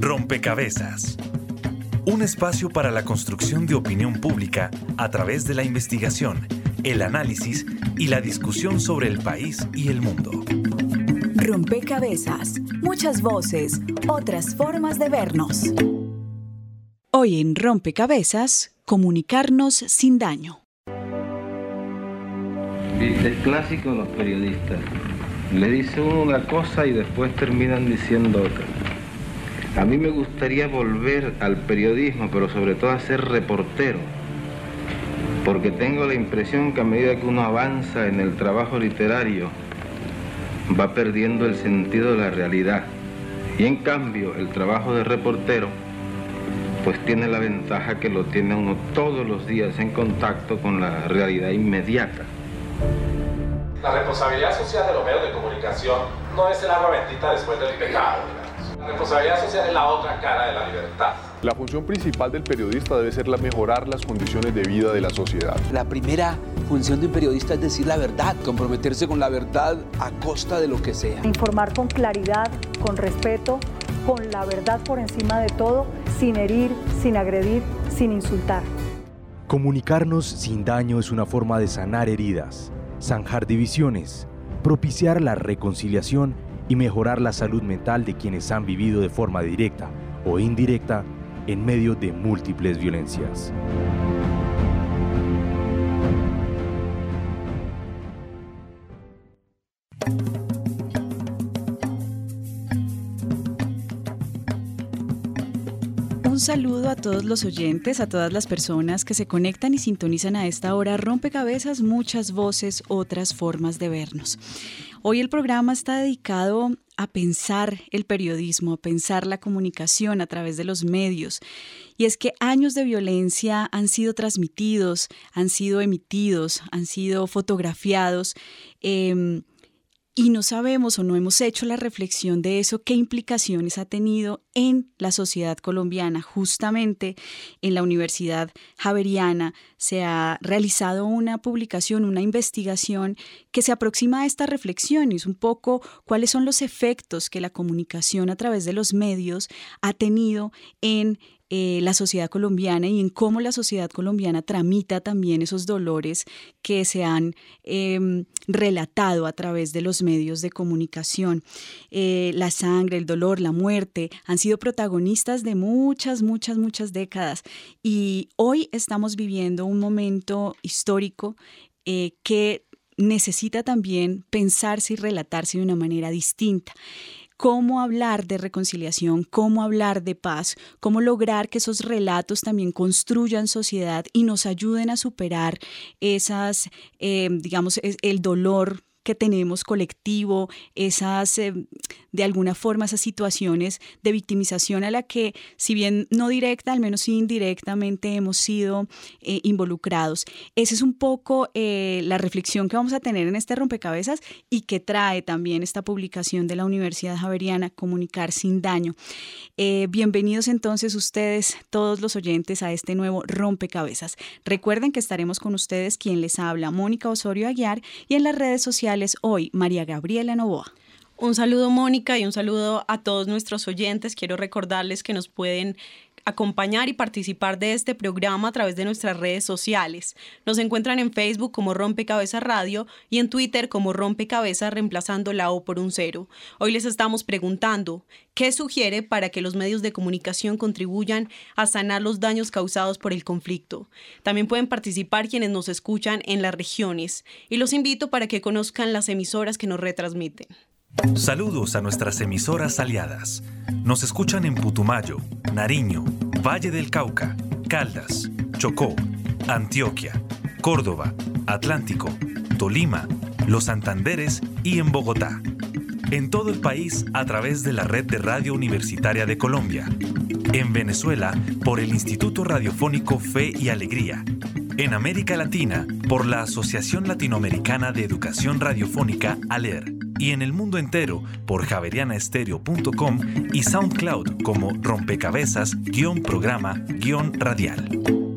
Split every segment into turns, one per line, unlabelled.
Rompecabezas. Un espacio para la construcción de opinión pública a través de la investigación, el análisis y la discusión sobre el país y el mundo.
Rompecabezas. Muchas voces, otras formas de vernos. Hoy en Rompecabezas, comunicarnos sin daño.
Es clásico los periodistas. Le dicen una cosa y después terminan diciendo otra. A mí me gustaría volver al periodismo, pero sobre todo a ser reportero, porque tengo la impresión que a medida que uno avanza en el trabajo literario, va perdiendo el sentido de la realidad. Y en cambio, el trabajo de reportero, pues tiene la ventaja que lo tiene uno todos los días en contacto con la realidad inmediata.
La responsabilidad social de los medios de comunicación no es el agua bendita después del pecado. La responsabilidad social es la otra cara de la libertad.
La función principal del periodista debe ser la mejorar las condiciones de vida de la sociedad.
La primera función de un periodista es decir la verdad, comprometerse con la verdad a costa de lo que sea.
Informar con claridad, con respeto, con la verdad por encima de todo, sin herir, sin agredir, sin insultar.
Comunicarnos sin daño es una forma de sanar heridas, zanjar divisiones, propiciar la reconciliación y mejorar la salud mental de quienes han vivido de forma directa o indirecta en medio de múltiples violencias.
Un saludo a todos los oyentes, a todas las personas que se conectan y sintonizan a esta hora. Rompecabezas, muchas voces, otras formas de vernos. Hoy el programa está dedicado a pensar el periodismo, a pensar la comunicación a través de los medios. Y es que años de violencia han sido transmitidos, han sido emitidos, han sido fotografiados. Eh, y no sabemos o no hemos hecho la reflexión de eso, qué implicaciones ha tenido en la sociedad colombiana. Justamente en la Universidad Javeriana se ha realizado una publicación, una investigación que se aproxima a esta reflexión y es un poco cuáles son los efectos que la comunicación a través de los medios ha tenido en eh, la sociedad colombiana y en cómo la sociedad colombiana tramita también esos dolores que se han em, relatado a través de los medios de comunicación. Eh, la sangre, el dolor, la muerte han sido protagonistas de muchas, muchas, muchas décadas y hoy estamos viviendo un momento histórico eh, que necesita también pensarse y relatarse de una manera distinta cómo hablar de reconciliación, cómo hablar de paz, cómo lograr que esos relatos también construyan sociedad y nos ayuden a superar esas, eh, digamos, el dolor que tenemos colectivo, esas, eh, de alguna forma, esas situaciones de victimización a la que, si bien no directa, al menos indirectamente hemos sido eh, involucrados. Esa es un poco eh, la reflexión que vamos a tener en este rompecabezas y que trae también esta publicación de la Universidad Javeriana, Comunicar sin Daño. bienvenidos entonces ustedes, todos los oyentes, a este nuevo rompecabezas. Recuerden que estaremos con ustedes quien les habla, Mónica Osorio Aguiar, y en las redes sociales hoy, María Gabriela Novoa.
Un saludo Mónica y un saludo a todos nuestros oyentes. Quiero recordarles que nos pueden acompañar y participar de este programa a través de nuestras redes sociales. Nos encuentran en Facebook como Rompecabezas Radio y en Twitter como Rompecabezas reemplazando la O por un cero. Hoy les estamos preguntando, ¿qué sugiere para que los medios de comunicación contribuyan a sanar los daños causados por el conflicto? También pueden participar quienes nos escuchan en las regiones y los invito para que conozcan las emisoras que nos retransmiten.
Saludos a nuestras emisoras aliadas. Nos escuchan en Putumayo, Nariño, Valle del Cauca, Caldas, Chocó, Antioquia, Córdoba, Atlántico, Tolima, Los Santanderes y en Bogotá. En todo el país a través de la red de Radio Universitaria de Colombia. En Venezuela por el Instituto Radiofónico Fe y Alegría. En América Latina por la Asociación Latinoamericana de Educación Radiofónica ALER y en el mundo entero por javerianaestereo.com y SoundCloud como rompecabezas-programa-radial.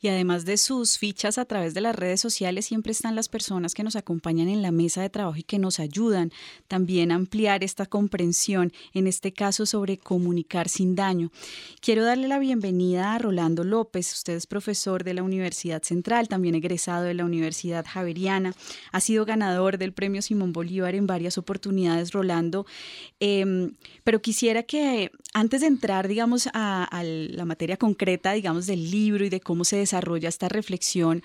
Y además de sus fichas a través de las redes sociales, siempre están las personas que nos acompañan en la mesa de trabajo y que nos ayudan también a ampliar esta comprensión, en este caso sobre comunicar sin daño. Quiero darle la bienvenida a Rolando López. Usted es profesor de la Universidad Central, también egresado de la Universidad Javeriana. Ha sido ganador del Premio Simón Bolívar en varias oportunidades, Rolando. Em, pero quisiera que antes de entrar, digamos, a, a la materia concreta, digamos, del libro y de cómo se desarrolla esta reflexión,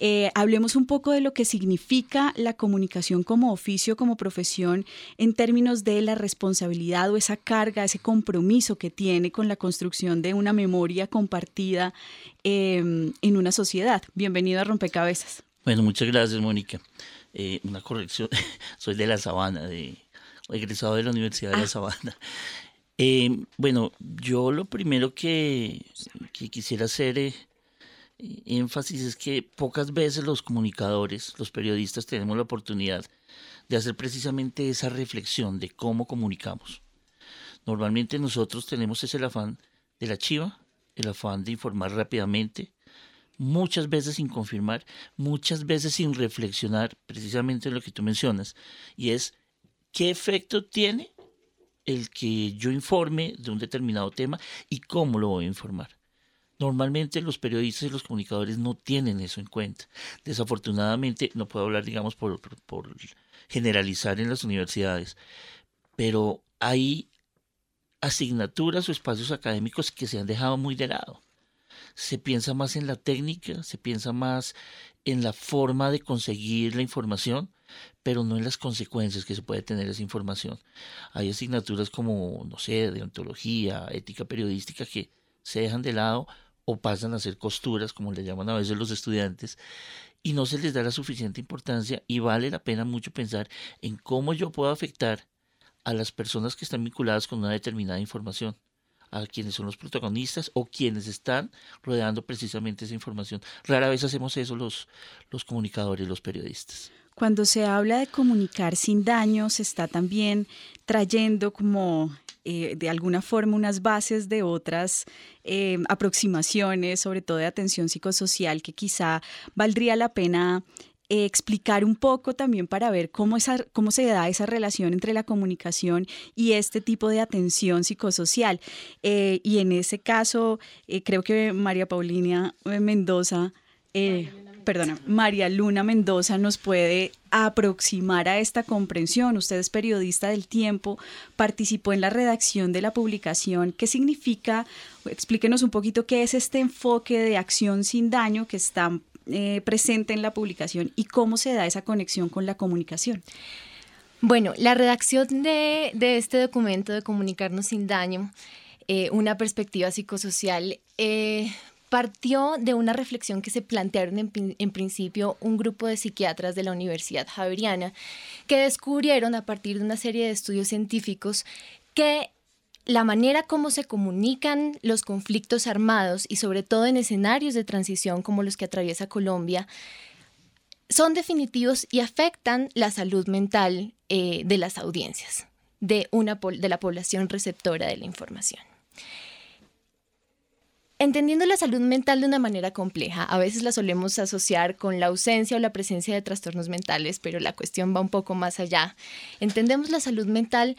eh, hablemos un poco de lo que significa la comunicación como oficio, como profesión, en términos de la responsabilidad o esa carga, ese compromiso que tiene con la construcción de una memoria compartida em, en una sociedad. Bienvenido a Rompecabezas.
Bueno, muchas gracias, Mónica. Eh, una corrección, soy de La Sabana, de, egresado de la Universidad de La ah. Sabana. Eh, bueno, yo lo primero que, que quisiera hacer es énfasis es que pocas veces los comunicadores, los periodistas tenemos la oportunidad de hacer precisamente esa reflexión de cómo comunicamos. Normalmente nosotros tenemos ese afán de la chiva, el afán de informar rápidamente, muchas veces sin confirmar, muchas veces sin reflexionar precisamente en lo que tú mencionas, y es qué efecto tiene el que yo informe de un determinado tema y cómo lo voy a informar. Normalmente los periodistas y los comunicadores no tienen eso en cuenta. Desafortunadamente, no puedo hablar, digamos, por, generalizar en las universidades, pero hay asignaturas o espacios académicos que se han dejado muy de lado. Se piensa más en la técnica, se piensa más en la forma de conseguir la información, pero no en las consecuencias que se puede tener esa información. Hay asignaturas como, no sé, deontología, ética periodística que se dejan de lado o pasan a hacer costuras, como le llaman a veces los estudiantes, y no se les da la suficiente importancia y vale la pena mucho pensar en cómo yo puedo afectar a las personas que están vinculadas con una determinada información, a quienes son los protagonistas o quienes están rodeando precisamente esa información. Rara vez hacemos eso los, los comunicadores, los periodistas.
Cuando se habla de comunicar sin daño, se está también trayendo como eh, de alguna forma unas bases de otras eh, aproximaciones, sobre todo de atención psicosocial, que quizá valdría la pena eh, explicar un poco también para ver cómo, esa, cómo se da esa relación entre la comunicación y este tipo de atención psicosocial. y en ese caso, creo que María Paulina Mendoza perdona, María Luna Mendoza nos puede aproximar a esta comprensión. Usted es periodista del tiempo, participó en la redacción de la publicación. ¿Qué significa? Explíquenos un poquito qué es este enfoque de acción sin daño que está eh, presente en la publicación y cómo se da esa conexión con la comunicación.
Bueno, la redacción de, este documento de Comunicarnos sin daño, eh, una perspectiva psicosocial, eh, partió de una reflexión que se plantearon en, principio un grupo de psiquiatras de la Universidad Javeriana, que descubrieron a partir de una serie de estudios científicos que la manera como se comunican los conflictos armados y sobre todo en escenarios de transición como los que atraviesa Colombia, son definitivos y afectan la salud mental eh, de las audiencias, de, una, de la población receptora de la información. Entendiendo la salud mental de una manera compleja, a veces la solemos asociar con la ausencia o la presencia de trastornos mentales, pero la cuestión va un poco más allá. Entendemos la salud mental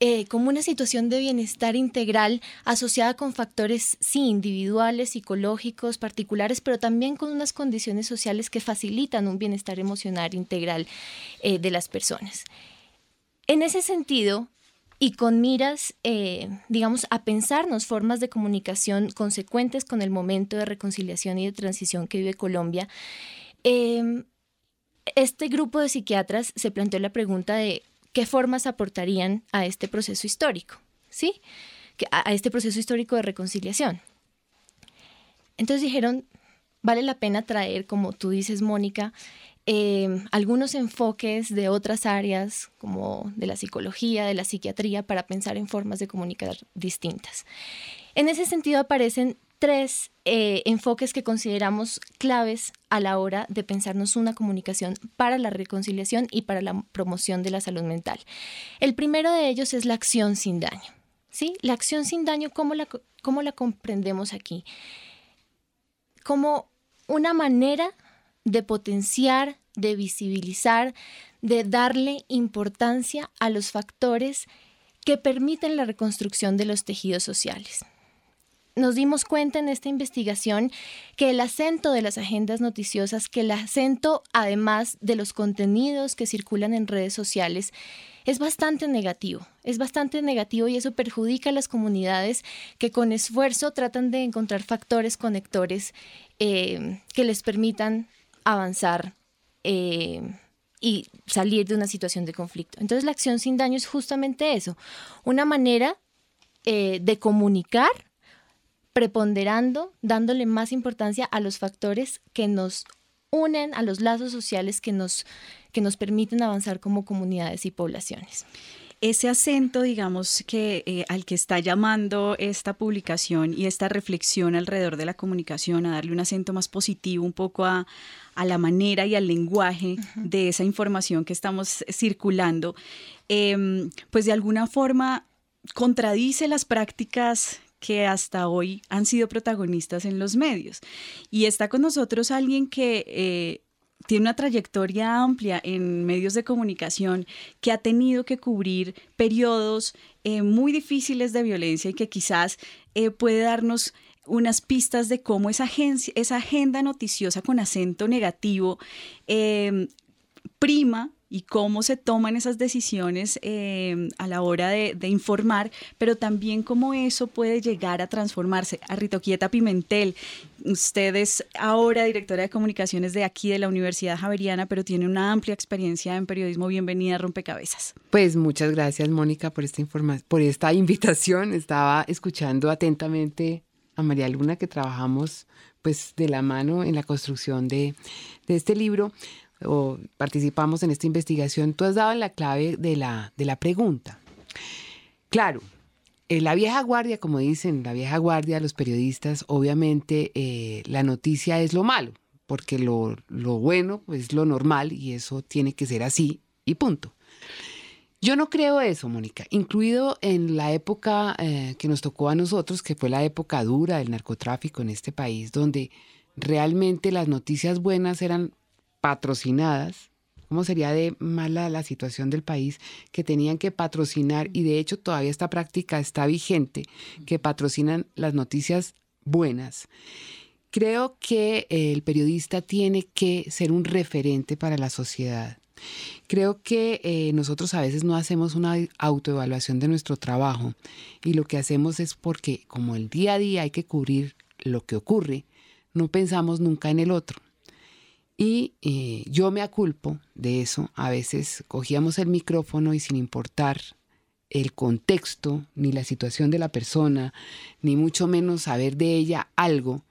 eh, como una situación de bienestar integral asociada con factores, sí, individuales, psicológicos, particulares, pero también con unas condiciones sociales que facilitan un bienestar emocional integral eh, de las personas. En ese sentido, y con miras, eh, digamos, a pensarnos formas de comunicación consecuentes con el momento de reconciliación y de transición que vive Colombia. Em, este grupo de psiquiatras se planteó la pregunta de qué formas aportarían a este proceso histórico, ¿sí? A este proceso histórico de reconciliación. Entonces dijeron, vale la pena traer, como tú dices, Mónica, Em, algunos enfoques de otras áreas, como de la psicología, de la psiquiatría, para pensar en formas de comunicar distintas. En ese sentido aparecen tres eh, enfoques que consideramos claves a la hora de pensarnos una comunicación para la reconciliación y para la promoción de la salud mental. El primero de ellos es la acción sin daño. ¿sí? La acción sin daño, ¿cómo la, cómo la comprendemos aquí? Como una manera de potenciar, de visibilizar, de darle importancia a los factores que permiten la reconstrucción de los tejidos sociales. Nos dimos cuenta en esta investigación que el acento de las agendas noticiosas, que el acento además de los contenidos que circulan en redes sociales, es bastante negativo, es bastante negativo y eso perjudica a las comunidades que con esfuerzo tratan de encontrar factores conectores eh, que les permitan avanzar eh, y salir de una situación de conflicto. Entonces la acción sin daño es justamente eso, una manera eh, de comunicar preponderando, dándole más importancia a los factores que nos unen, a los lazos sociales que nos, que nos permiten avanzar como comunidades y poblaciones
ese acento, digamos, que eh, al que está llamando esta publicación y esta reflexión alrededor de la comunicación, a darle un acento más positivo, un poco a, la manera y al lenguaje de esa información que estamos circulando, em, pues de alguna forma contradice las prácticas que hasta hoy han sido protagonistas en los medios. Y está con nosotros alguien que eh, tiene una trayectoria amplia en medios de comunicación, que ha tenido que cubrir periodos eh, muy difíciles de violencia y que quizás eh, puede darnos unas pistas de cómo esa, agencia, esa agenda noticiosa con acento negativo prima y cómo se toman esas decisiones eh, a la hora de, informar, pero también cómo eso puede llegar a transformarse. A Ritoquieta Pimentel, usted es ahora directora de comunicaciones de aquí de la Universidad Javeriana, pero tiene una amplia experiencia en periodismo. Bienvenida a Rompecabezas.
Pues muchas gracias, Mónica, por esta información, por esta invitación. Estaba escuchando atentamente a María Luna, que trabajamos pues de la mano en la construcción de este libro o participamos en esta investigación, tú has dado la clave de la, de la pregunta. Claro, en la vieja guardia, como dicen, la vieja guardia, los periodistas, obviamente eh, la noticia es lo malo, porque lo, lo bueno es lo normal y eso tiene que ser así y punto. Yo no creo eso, Mónica, incluido en la época eh, que nos tocó a nosotros, que fue la época dura del narcotráfico en este país, donde realmente las noticias buenas eran patrocinadas, ¿cómo sería de mala la situación del país? Que tenían que patrocinar, y de hecho todavía esta práctica está vigente, que patrocinan las noticias buenas. Creo que el periodista tiene que ser un referente para la sociedad. Creo que eh, nosotros a veces no hacemos una autoevaluación de nuestro trabajo y lo que hacemos es porque como el día a día hay que cubrir lo que ocurre, no pensamos nunca en el otro. Y eh, yo me aculpo de eso. A veces cogíamos el micrófono y sin importar el contexto, ni la situación de la persona, ni mucho menos saber de ella algo,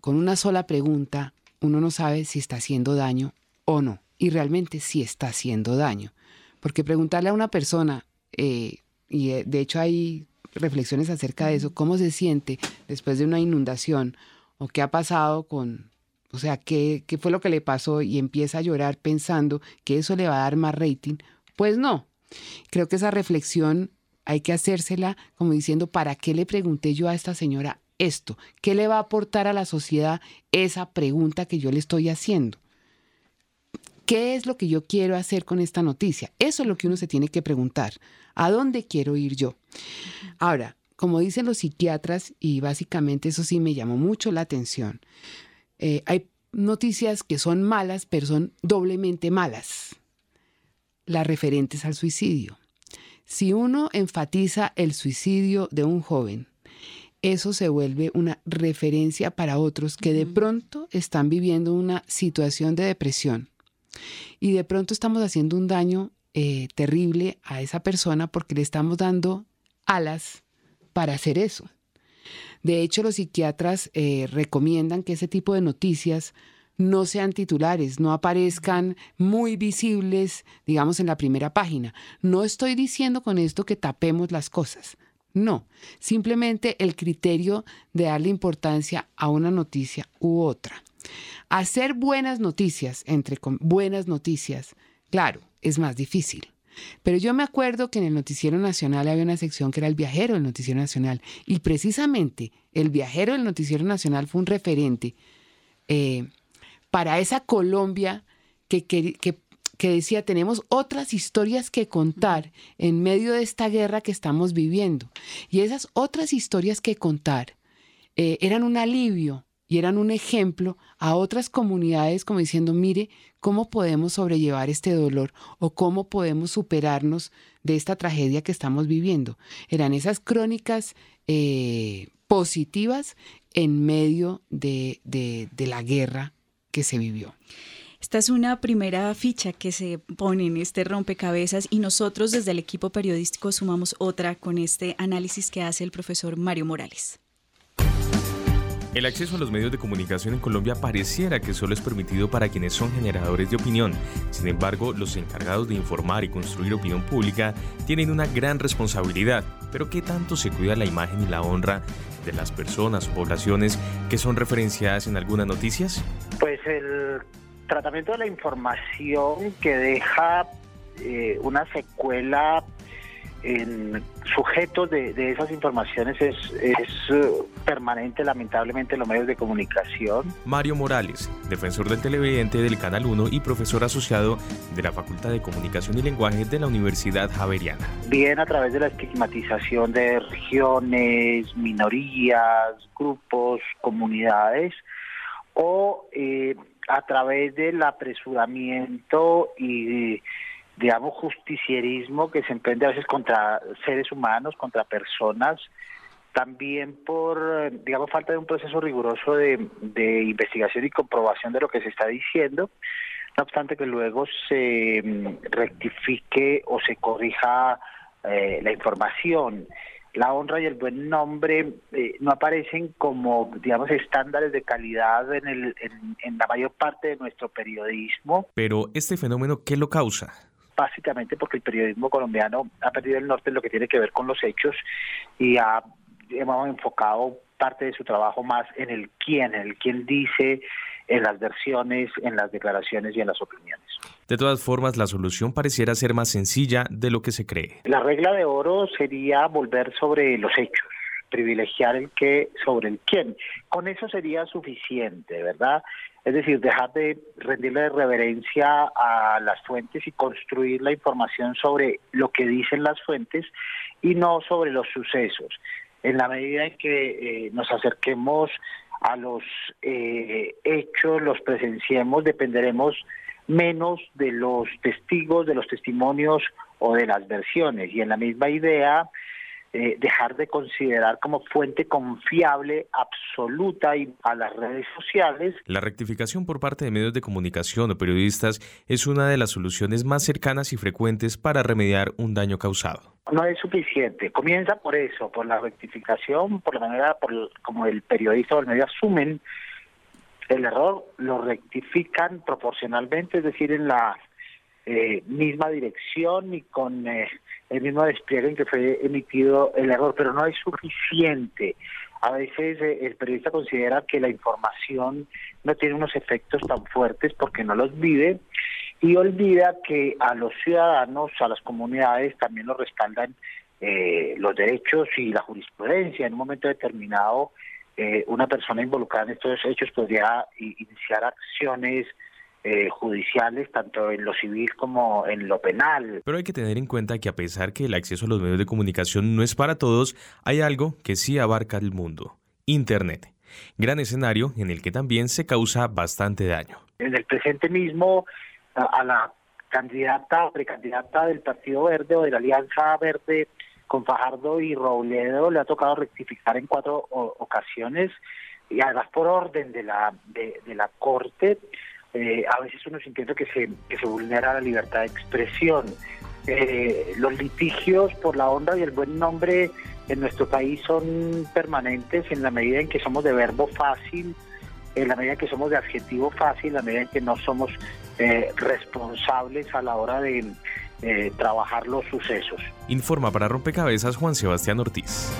con una sola pregunta, uno no sabe si está haciendo daño o no. Y realmente sí está haciendo daño. Porque preguntarle a una persona, eh, y eh, de hecho hay reflexiones acerca de eso, cómo se siente después de una inundación o qué ha pasado con o sea, ¿qué, ¿qué fue lo que le pasó? Y empieza a llorar pensando que eso le va a dar más rating. Pues no. Creo que esa reflexión hay que hacérsela como diciendo, ¿para qué le pregunté yo a esta señora esto? ¿Qué le va a aportar a la sociedad esa pregunta que yo le estoy haciendo? ¿Qué es lo que yo quiero hacer con esta noticia? Eso es lo que uno se tiene que preguntar. ¿A dónde quiero ir yo? Ahora, como dicen los psiquiatras, y básicamente eso sí me llamó mucho la atención, eh, hay noticias que son malas, pero son doblemente malas. Las referentes al suicidio. Si uno enfatiza el suicidio de un joven, eso se vuelve una referencia para otros que de pronto están viviendo una situación de depresión. Y de pronto estamos haciendo un daño eh, terrible a esa persona porque le estamos dando alas para hacer eso. De hecho, los psiquiatras eh, recomiendan que ese tipo de noticias no sean titulares, no aparezcan muy visibles, digamos, en la primera página. No estoy diciendo con esto que tapemos las cosas. No, simplemente el criterio de darle importancia a una noticia u otra. Hacer buenas noticias, entre buenas noticias, claro, es más difícil. Pero yo me acuerdo que en el Noticiero Nacional había una sección que era el viajero del Noticiero Nacional y precisamente el viajero del Noticiero Nacional fue un referente eh, para esa Colombia que, que, decía, tenemos otras historias que contar en medio de esta guerra que estamos viviendo. Y esas otras historias que contar eh, eran un alivio y eran un ejemplo a otras comunidades como diciendo, mire, ¿cómo podemos sobrellevar este dolor o cómo podemos superarnos de esta tragedia que estamos viviendo? Eran esas crónicas eh, positivas en medio de, de la guerra que se vivió.
Esta es una primera ficha que se pone en este rompecabezas y nosotros desde el equipo periodístico sumamos otra con este análisis que hace el profesor Mario Morales.
El acceso a los medios de comunicación en Colombia pareciera que solo es permitido para quienes son generadores de opinión. Sin embargo, los encargados de informar y construir opinión pública tienen una gran responsabilidad. Pero ¿qué tanto se cuida la imagen y la honra de las personas o poblaciones que son referenciadas en algunas noticias?
Pues el tratamiento de la información que deja eh, una secuela en sujetos de, esas informaciones es, eh, permanente, lamentablemente, en los medios de comunicación.
Mario Morales, defensor del televidente del Canal 1 y profesor asociado de la Facultad de Comunicación y Lenguaje de la Universidad Javeriana.
Bien a través de la estigmatización de regiones, minorías, grupos, comunidades, o eh, a través del apresuramiento y digamos, justicierismo que se emprende a veces contra seres humanos, contra personas, también por, digamos, falta de un proceso riguroso de, investigación y comprobación de lo que se está diciendo, no obstante que luego se mm, rectifique o se corrija eh, la información. La honra y el buen nombre eh, no aparecen como, digamos, estándares de calidad en, el, en la mayor parte de nuestro periodismo.
Pero este fenómeno, ¿qué lo causa?
Básicamente porque el periodismo colombiano ha perdido el norte en lo que tiene que ver con los hechos y ha hemos enfocado parte de su trabajo más en el quién, en el quién dice, en las versiones, en las declaraciones y en las opiniones.
De todas formas, la solución pareciera ser más sencilla de lo que se cree.
La regla de oro sería volver sobre los hechos, privilegiar el qué sobre el quién. Con eso sería suficiente, ¿verdad? Es decir, dejar de rendirle reverencia a las fuentes y construir la información sobre lo que dicen las fuentes y no sobre los sucesos. En la medida en que eh, nos acerquemos a los eh, hechos, los presenciemos, dependeremos menos de los testigos, de los testimonios o de las versiones. Y en la misma idea, eh, dejar de considerar como fuente confiable absoluta a las redes sociales.
La rectificación por parte de medios de comunicación o periodistas es una de las soluciones más cercanas y frecuentes para remediar un daño causado.
No es suficiente. Comienza por eso, por la rectificación, por la manera por como el periodista o el medio asumen el error, lo rectifican proporcionalmente, es decir, en la eh, misma dirección y con eh, el mismo despliegue en que fue emitido el error, pero no es suficiente. A veces eh, el periodista considera que la información no tiene unos efectos tan fuertes porque no los vive y olvida que a los ciudadanos, a las comunidades también los respaldan eh, los derechos y la jurisprudencia. En un momento determinado, eh, una persona involucrada en estos hechos podría iniciar acciones eh, judiciales, tanto en lo civil como en lo penal.
Pero hay que tener en cuenta que a pesar que el acceso a los medios de comunicación no es para todos, hay algo que sí abarca el mundo, Internet. Gran escenario en el que también se causa bastante daño.
En el presente mismo, a, la candidata, precandidata del Partido Verde o de la Alianza Verde con Fajardo y Robledo le ha tocado rectificar en cuatro ocasiones y además por orden de la, de la Corte eh, a veces uno siente que se, que se vulnera la libertad de expresión. Eh, los litigios por la honra y el buen nombre en nuestro país son permanentes en la medida en que somos de verbo fácil, en la medida en que somos de adjetivo fácil, en la medida en que no somos eh, responsables a la hora de trabajar los sucesos.
Informa para Rompecabezas Juan Sebastián Ortiz.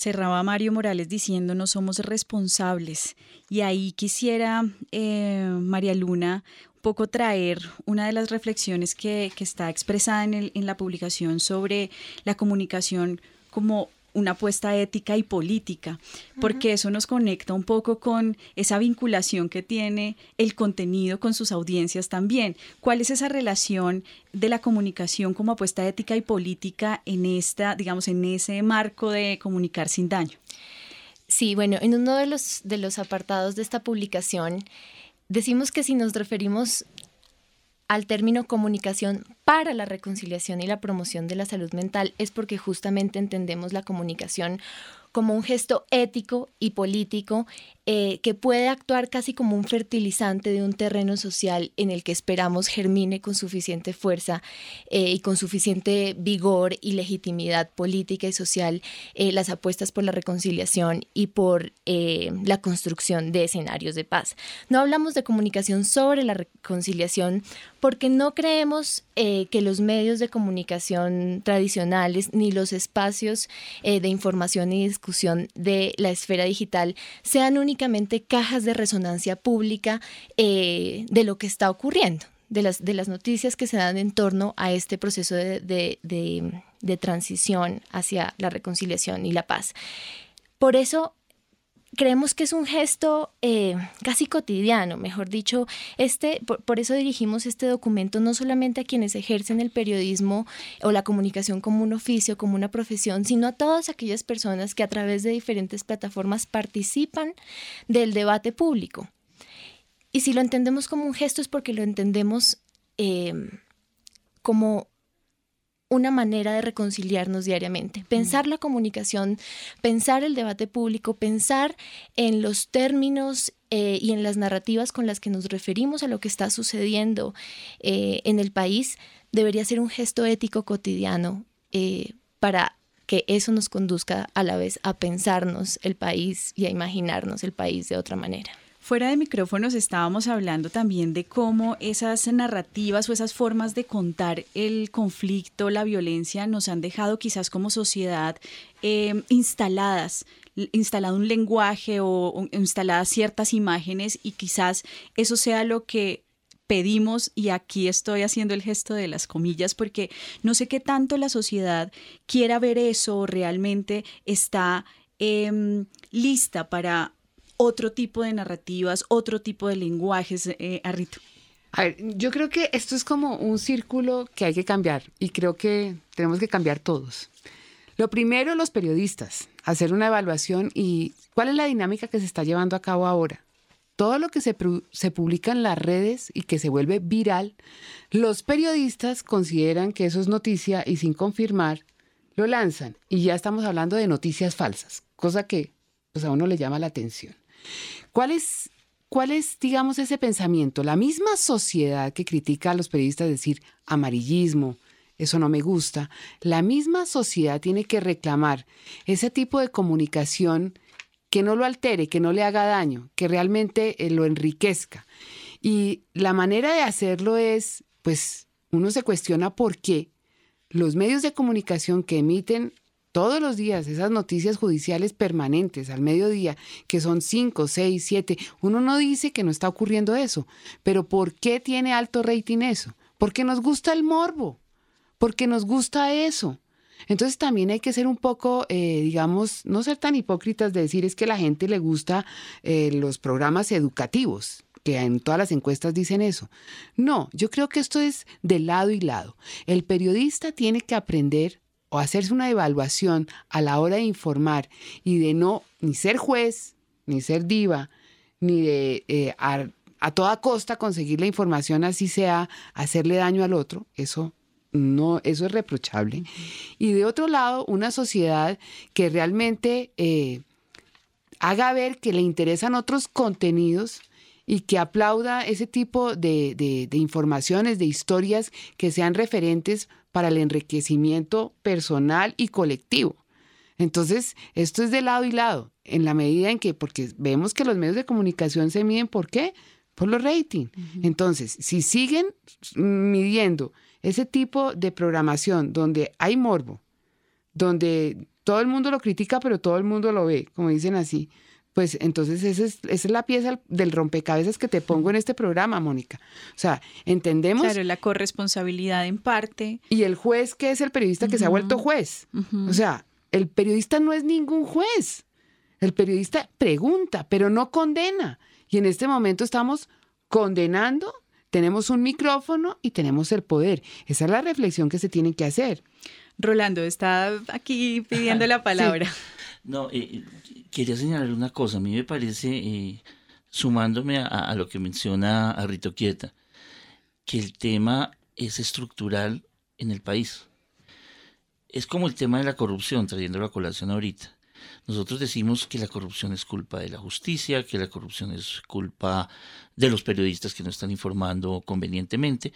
Cerraba Mario Morales diciendo no somos responsables. Y ahí quisiera, eh, María Luna, un poco traer una de las reflexiones que, está expresada en, en la publicación sobre la comunicación como una apuesta ética y política, porque eso nos conecta un poco con esa vinculación que tiene el contenido con sus audiencias también. ¿Cuál es esa relación de la comunicación como apuesta ética y política en esta, digamos, en ese marco de comunicar sin daño?
Sí, bueno, en uno de los, de los apartados de esta publicación decimos que si nos referimos al término comunicación para la reconciliación y la promoción de la salud mental es porque justamente entendemos la comunicación como un gesto ético y político eh, que puede actuar casi como un fertilizante de un terreno social en el que esperamos germine con suficiente fuerza eh, y con suficiente vigor y legitimidad política y social eh, las apuestas por la reconciliación y por la construcción de escenarios de paz. No hablamos de comunicación sobre la reconciliación porque no creemos que los medios de comunicación tradicionales ni los espacios de información y de la esfera digital sean únicamente cajas de resonancia pública eh, de lo que está ocurriendo, de las, de las noticias que se dan en torno a este proceso de, transición hacia la reconciliación y la paz. Por eso creemos que es un gesto eh, casi cotidiano, mejor dicho, este, por, eso dirigimos este documento no solamente a quienes ejercen el periodismo o la comunicación como un oficio, como una profesión, sino a todas aquellas personas que a través de diferentes plataformas participan del debate público. Y si lo entendemos como un gesto es porque lo entendemos eh, como una manera de reconciliarnos diariamente. Pensar la comunicación, pensar el debate público, pensar en los términos eh, y en las narrativas con las que nos referimos a lo que está sucediendo eh, en el país, debería ser un gesto ético cotidiano eh, para que eso nos conduzca a la vez a pensarnos el país y a imaginarnos el país de otra manera.
Fuera de micrófonos estábamos hablando también de cómo esas narrativas o esas formas de contar el conflicto, la violencia, nos han dejado quizás como sociedad eh, instaladas instalado un lenguaje o, instaladas ciertas imágenes y quizás eso sea lo que pedimos, y aquí estoy haciendo el gesto de las comillas, porque no sé qué tanto la sociedad quiera ver eso o realmente está em, lista para otro tipo de narrativas, otro tipo de lenguajes, eh, Arrito?
A ver, yo creo que esto es como un círculo que hay que cambiar y creo que tenemos que cambiar todos. Lo primero, los periodistas, hacer una evaluación y cuál es la dinámica que se está llevando a cabo ahora. Todo lo que se, se publica en las redes y que se vuelve viral, los periodistas consideran que eso es noticia y sin confirmar, lo lanzan. Y ya estamos hablando de noticias falsas, cosa que pues, a uno le llama la atención. ¿Cuál es, ¿Cuál es, digamos, ese pensamiento? La misma sociedad que critica a los periodistas decir amarillismo, eso no me gusta, la misma sociedad tiene que reclamar ese tipo de comunicación que no lo altere, que no le haga daño, que realmente eh, lo enriquezca. Y la manera de hacerlo es, pues, uno se cuestiona por qué los medios de comunicación que emiten todos los días esas noticias judiciales permanentes al mediodía, que son cinco, seis, siete, uno no dice que no está ocurriendo eso, pero ¿por qué tiene alto rating eso? Porque nos gusta el morbo, porque nos gusta eso. Entonces también hay que ser un poco, eh, digamos, no ser tan hipócritas de decir es que a la gente le gusta eh, los programas educativos que en todas las encuestas dicen eso. No, yo creo que esto es de lado y lado. El periodista tiene que aprender o hacerse una evaluación a la hora de informar y de no ni ser juez, ni ser diva, ni de eh, a, toda costa conseguir la información así sea hacerle daño al otro, eso no, eso es reprochable. Y de otro lado, una sociedad que realmente eh, haga ver que le interesan otros contenidos y que aplauda ese tipo de, de informaciones, de historias que sean referentes para el enriquecimiento personal y colectivo. Entonces, esto es de lado y lado, en la medida en que, porque vemos que los medios de comunicación se miden, ¿por qué? Por los rating. Entonces, si siguen midiendo ese tipo de programación donde hay morbo, donde todo el mundo lo critica, pero todo el mundo lo ve, como dicen así, pues entonces esa es, esa es la pieza del rompecabezas que te pongo en este programa, Mónica. O sea, entendemos...
Claro, la corresponsabilidad en parte.
Y el juez que es el periodista que se ha vuelto juez. O sea, el periodista no es ningún juez. El periodista pregunta, pero no condena. Y en este momento estamos condenando, tenemos un micrófono y tenemos el poder. Esa es la reflexión que se tiene que hacer.
Rolando está aquí pidiendo la palabra.
No, quería señalar una cosa. A mí me parece, eh, sumándome a, lo que menciona a Rito Quieta, que el tema es estructural en el país. Es como el tema de la corrupción, trayendo la colación ahorita. Nosotros decimos que la corrupción es culpa de la justicia, que la corrupción es culpa de los periodistas que no están informando convenientemente,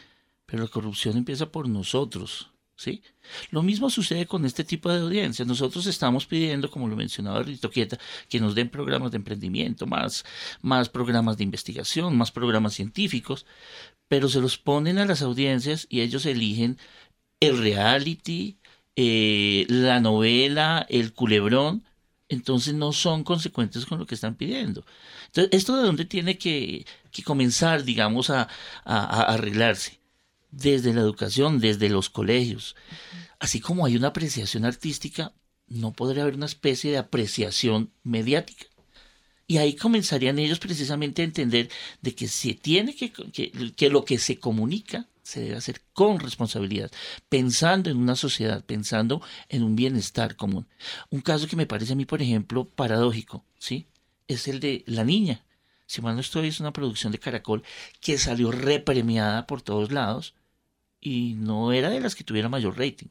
pero la corrupción empieza por nosotros, ¿sí? Lo mismo sucede con este tipo de audiencias. Nosotros estamos pidiendo, como lo mencionaba Rito Quieta, que nos den programas de emprendimiento, más, más programas de investigación, más programas científicos, pero se los ponen a las audiencias y ellos eligen el reality, eh, la novela, el culebrón, entonces no son consecuentes con lo que están pidiendo. Entonces, ¿esto de dónde tiene que, comenzar, digamos, a, arreglarse? Desde la educación, desde los colegios. Así como hay una apreciación artística, no podría haber una especie de apreciación mediática. Y ahí comenzarían ellos precisamente a entender de que se tiene que, que lo que se comunica se debe hacer con responsabilidad, pensando en una sociedad, pensando en un bienestar común. Un caso que me parece a mí, por ejemplo, paradójico, ¿sí? Es el de La Niña. Si mal no estoy, es una producción de Caracol que salió repremiada por todos lados y no era de las que tuviera mayor rating.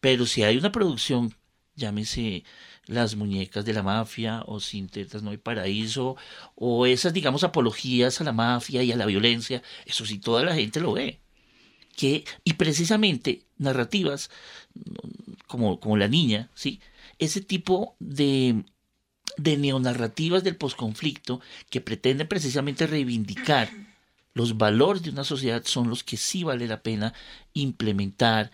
Pero si hay una producción, llámese las muñecas de la mafia o sin tetas no hay paraíso o esas digamos apologías a la mafia y a la violencia, eso sí toda la gente lo ve. Que, y precisamente narrativas como, como la niña, ¿sí? ese tipo de, de neonarrativas del posconflicto que pretenden precisamente reivindicar los valores de una sociedad son los que sí vale la pena implementar,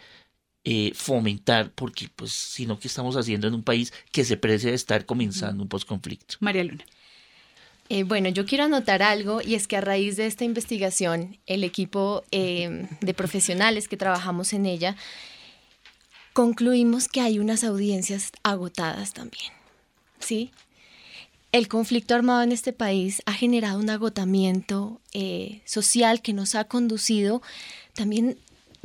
eh, fomentar, porque pues sino que estamos haciendo en un país que se precia de estar comenzando un posconflicto.
María Luna.
Eh, bueno, yo quiero anotar algo y es que a raíz de esta investigación, el equipo eh, de profesionales que trabajamos en ella, concluimos que hay unas audiencias agotadas también. ¿Sí? El conflicto armado en este país ha generado un agotamiento social que nos ha conducido también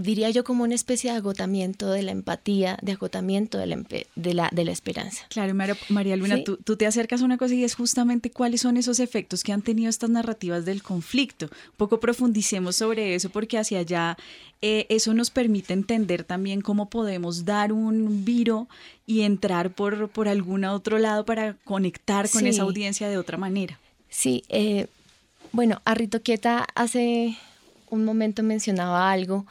diría yo como una especie de agotamiento de la empatía, de agotamiento de la, de la, de la esperanza.
Claro, María, Luna, tú, te acercas a una cosa y es justamente cuáles son esos efectos que han tenido estas narrativas del conflicto. Un poco profundicemos sobre eso porque hacia allá eh, eso nos permite entender también cómo podemos dar un viro y entrar por, por algún otro lado para conectar con esa audiencia de otra manera.
Sí, eh, bueno, Arrito Quieta hace un momento mencionaba algo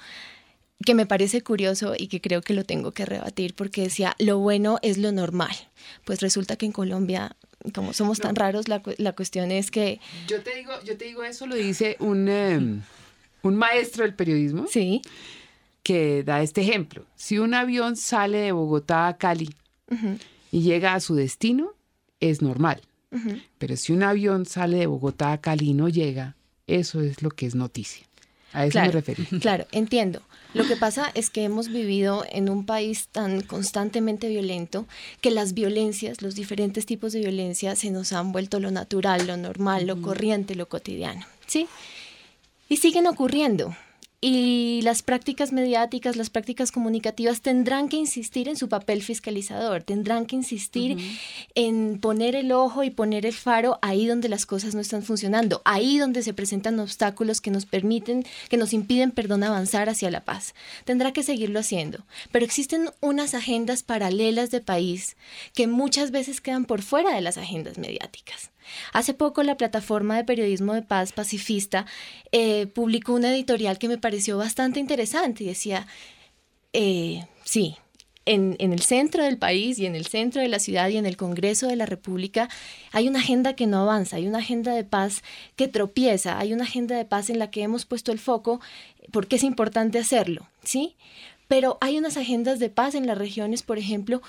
que me parece curioso y que creo que lo tengo que rebatir porque decía, lo bueno es lo normal. Pues resulta que en Colombia, como somos tan raros, la, la, cuestión es que...
Yo te digo, yo te digo eso lo dice un, em, un maestro del periodismo.
Sí.
Que da este ejemplo. Si un avión sale de Bogotá a Cali y llega a su destino, es normal. Pero si un avión sale de Bogotá a Cali y no llega, eso es lo que es noticia. A eso me referí.
Claro, entiendo. Lo que pasa es que hemos vivido en un país tan constantemente violento que las violencias, los diferentes tipos de violencia se nos han vuelto lo natural, lo normal, lo corriente, lo cotidiano. ¿Sí? Y siguen ocurriendo y las prácticas mediáticas, las prácticas comunicativas tendrán que insistir en su papel fiscalizador, tendrán que insistir en poner el ojo y poner el faro ahí donde las cosas no están funcionando, ahí donde se presentan obstáculos que nos permiten, que nos impiden, perdón, avanzar hacia la paz. Tendrá que seguirlo haciendo. Pero existen unas agendas paralelas de país que muchas veces quedan por fuera de las agendas mediáticas. Hace poco la plataforma de periodismo de paz pacifista eh, publicó una editorial que me pareció bastante interesante y decía, eh, sí, en, en, el centro del país y en el centro de la ciudad y en el Congreso de la República hay una agenda que no avanza, hay una agenda de paz que tropieza, hay una agenda de paz en la que hemos puesto el foco porque es importante hacerlo, ¿sí? Pero hay unas agendas de paz en las regiones, por ejemplo,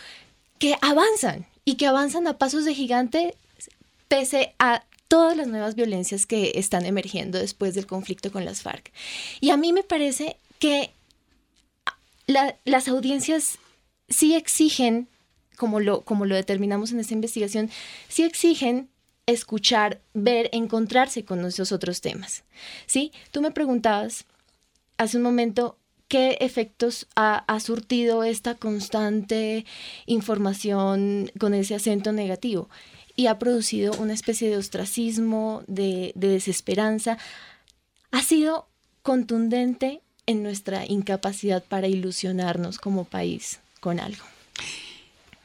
que avanzan y que avanzan a pasos de gigante pese a todas las nuevas violencias que están emergiendo después del conflicto con las FARC. Y a mí me parece que las audiencias sí exigen como lo, como lo determinamos en esta investigación, sí exigen escuchar, ver, encontrarse con esos otros temas. ¿Sí? Tú me preguntabas hace un momento qué efectos ha, surtido esta constante información con ese acento negativo y ha producido una especie de ostracismo, de, de desesperanza. Ha sido contundente en nuestra incapacidad para ilusionarnos como país con algo.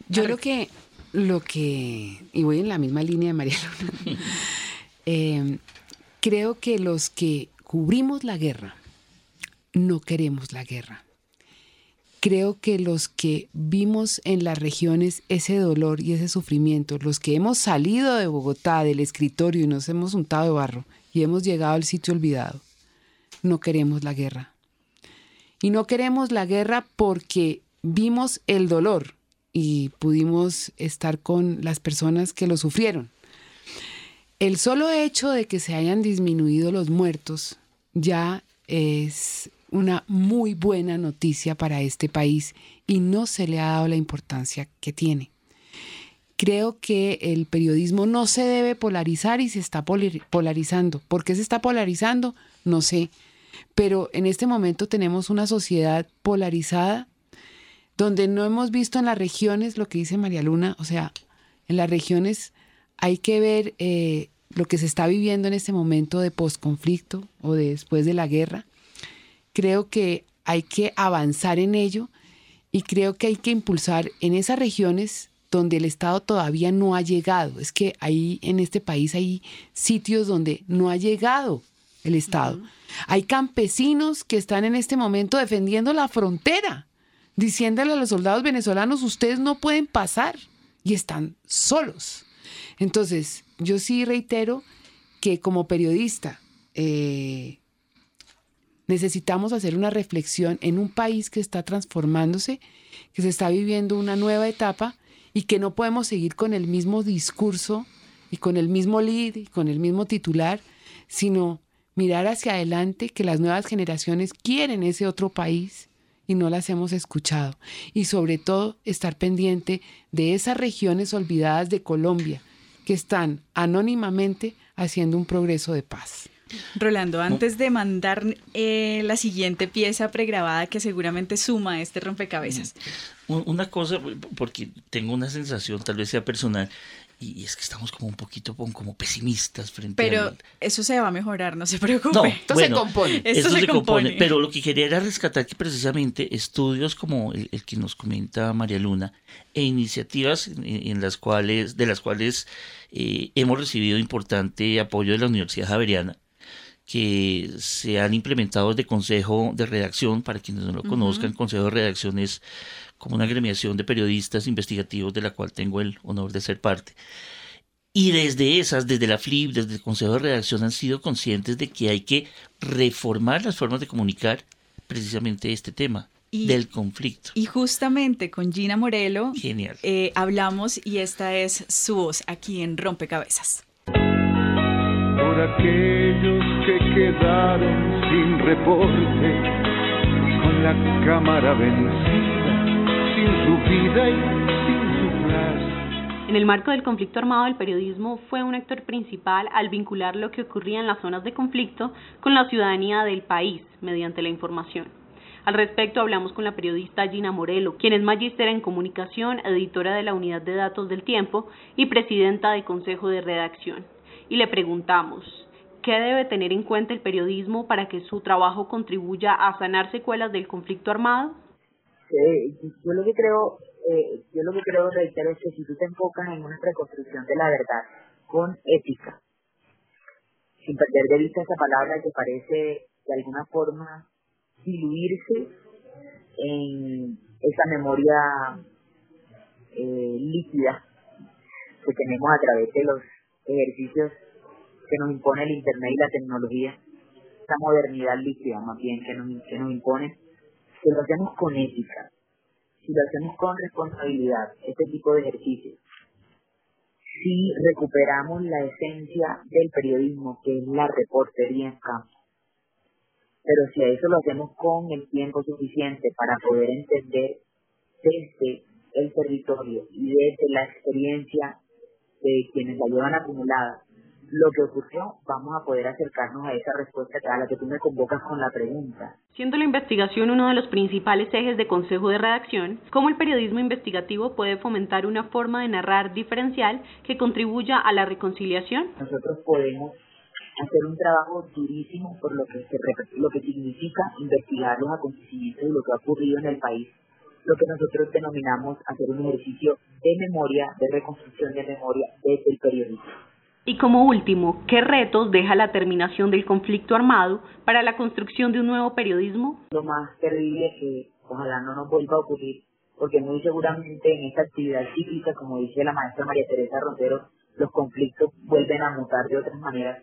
Yo creo que lo que, y voy en la misma línea de María Luna, eh, creo que los que cubrimos la guerra no queremos la guerra. Creo que los que vimos en las regiones ese dolor y ese sufrimiento, los que hemos salido de Bogotá, del escritorio y nos hemos untado de barro y hemos llegado al sitio olvidado, no queremos la guerra. Y no queremos la guerra porque vimos el dolor y pudimos estar con las personas que lo sufrieron. El solo hecho de que se hayan disminuido los muertos ya es una muy buena noticia para este país y no se le ha dado la importancia que tiene. Creo que el periodismo no se debe polarizar y se está polarizando. ¿Por qué se está polarizando? No sé. Pero en este momento tenemos una sociedad polarizada donde no hemos visto en las regiones lo que dice María Luna, o sea, en las regiones hay que ver eh, lo que se está viviendo en este momento de posconflicto o de después de la guerra. Creo que hay que avanzar en ello y creo que hay que impulsar en esas regiones donde el Estado todavía no ha llegado. Es que ahí en este país hay sitios donde no ha llegado el Estado. Hay campesinos que están en este momento defendiendo la frontera diciéndole a los soldados venezolanos, ustedes no pueden pasar y están solos. Entonces, yo sí reitero que como periodista eh, necesitamos hacer una reflexión en un país que está transformándose, que se está viviendo una nueva etapa y que no podemos seguir con el mismo discurso y con el mismo lead y con el mismo titular, sino mirar hacia adelante que las nuevas generaciones quieren ese otro país y no las hemos escuchado. Y sobre todo estar pendiente de esas regiones olvidadas de Colombia que están anónimamente haciendo un progreso de paz.
Rolando, antes de mandar eh, la siguiente pieza pregrabada que seguramente suma a este rompecabezas.
Una cosa, porque tengo una sensación, tal vez sea personal, y, es que estamos como un poquito como pesimistas frente
pero eso se va a mejorar no se preocupe
no,
esto
se compone esto, se, compone. pero lo que quería era rescatar que precisamente estudios como el, que nos comenta María Luna e iniciativas en, las cuales de las cuales eh, hemos recibido importante apoyo de la Universidad Javeriana que se han implementado desde Consejo de Redacción, para quienes no lo conozcan, Consejo de Redacción es como una agremiación de periodistas investigativos de la cual tengo el honor de ser parte. Y desde esas, desde la FLIP, desde el Consejo de Redacción, han sido conscientes de que hay que reformar las formas de comunicar precisamente este tema. del conflicto.
Y justamente con Gina Morelo
Genial.
Eh, hablamos y esta es su voz aquí en Rompecabezas.
Por aquellos que quedaron sin reporte, con la cámara vencida su vida y
En el marco del conflicto armado, el periodismo fue un actor principal al vincular lo que ocurría en las zonas de conflicto con la ciudadanía del país mediante la información. Al respecto hablamos con la periodista Gina Morelo, quien es magíster en comunicación, editora de la Unidad de Datos del Tiempo y presidenta del Consejo de Redacción. Y le preguntamos, ¿qué debe tener en cuenta el periodismo para que su trabajo contribuya a sanar secuelas del conflicto armado?
Eh, yo lo que creo, eh, yo lo que creo reitero es que si tú te enfocas en una reconstrucción de la verdad con ética, sin perder de vista esa palabra que parece de alguna forma diluirse en esa memoria eh, líquida que tenemos a través de los ejercicios que nos impone el Internet y la tecnología, esa modernidad líquida más bien que nos, que nos impone si lo hacemos con ética, si lo hacemos con responsabilidad, este tipo de ejercicios, si recuperamos la esencia del periodismo, que es la reportería en campo, pero si a eso lo hacemos con el tiempo suficiente para poder entender desde el territorio y desde la experiencia de quienes la llevan acumulada lo que ocurrió, vamos a poder acercarnos a esa respuesta a la que tú me convocas con la pregunta.
Siendo la investigación uno de los principales ejes de consejo de redacción, ¿cómo el periodismo investigativo puede fomentar una forma de narrar diferencial que contribuya a la reconciliación?
Nosotros podemos hacer un trabajo durísimo por lo que, se, lo que significa investigar los acontecimientos y lo que ha ocurrido en el país lo que nosotros denominamos hacer un ejercicio de memoria, de reconstrucción de memoria desde el periodismo.
Y como último, ¿qué retos deja la terminación del conflicto armado para la construcción de un nuevo periodismo?
Lo más terrible que ojalá no nos vuelva a ocurrir, porque muy seguramente en esta actividad cíclica, como dice la maestra María Teresa Rotero, los conflictos vuelven a mutar de otras maneras.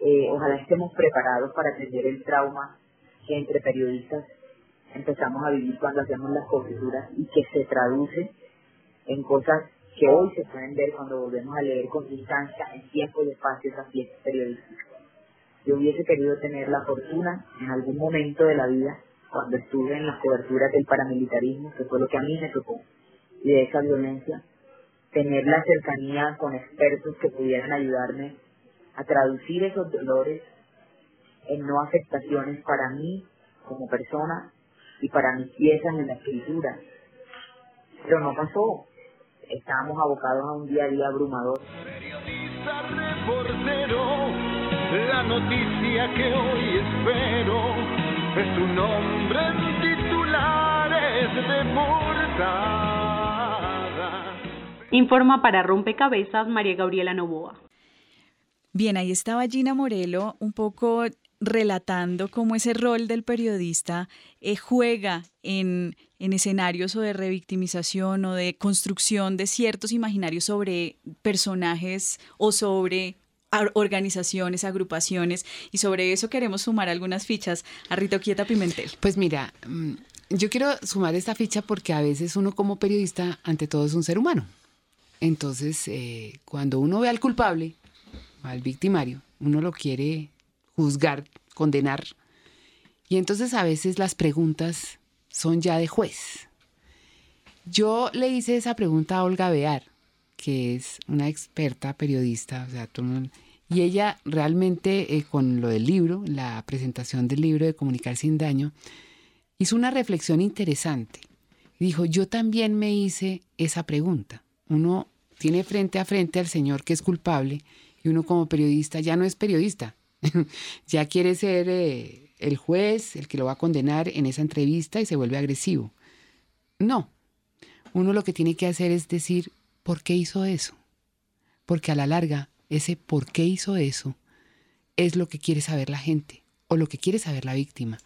Eh, ojalá estemos preparados para atender el trauma que entre periodistas empezamos a vivir cuando hacemos las coberturas y que se traduce en cosas que hoy se pueden ver cuando volvemos a leer con distancia en tiempo y espacio esas piezas periodísticas. Yo hubiese querido tener la fortuna en algún momento de la vida, cuando estuve en las coberturas del paramilitarismo, que fue lo que a mí me tocó, y de esa violencia, tener la cercanía con expertos que pudieran ayudarme a traducir esos dolores en no afectaciones para mí como persona y para mis piezas en la escritura. Pero no pasó, estábamos abocados a un día a día abrumador.
Periodista reportero, la noticia que hoy espero es un nombre en titulares de portada.
Informa para Rompecabezas María Gabriela Novoa.
Bien, ahí estaba Gina Morelo un poco relatando cómo ese rol del periodista eh, juega en, en, escenarios o de revictimización o de construcción de ciertos imaginarios sobre personajes o sobre organizaciones, agrupaciones y sobre eso queremos sumar algunas fichas a Rito Quieta Pimentel.
Pues mira, mm, yo quiero sumar esta ficha porque a veces uno como periodista ante todo es un ser humano. Entonces, eh, cuando uno ve al culpable, al victimario, uno lo quiere juzgar, condenar. Y entonces a veces las preguntas son ya de juez. Yo le hice esa pregunta a Olga Bear, que es una experta periodista, y ella realmente eh, con lo del libro, la presentación del libro de Comunicar sin Daño, hizo una reflexión interesante. Dijo, yo también me hice esa pregunta. Uno tiene frente a frente al señor que es culpable y uno como periodista ya no es periodista, ya quiere ser eh, el juez, el que lo va a condenar en esa entrevista y se vuelve agresivo. No, uno lo que tiene que hacer es decir, ¿por qué hizo eso? Porque a la larga, ese por qué hizo eso es lo que quiere saber la gente, o lo que quiere saber la víctima,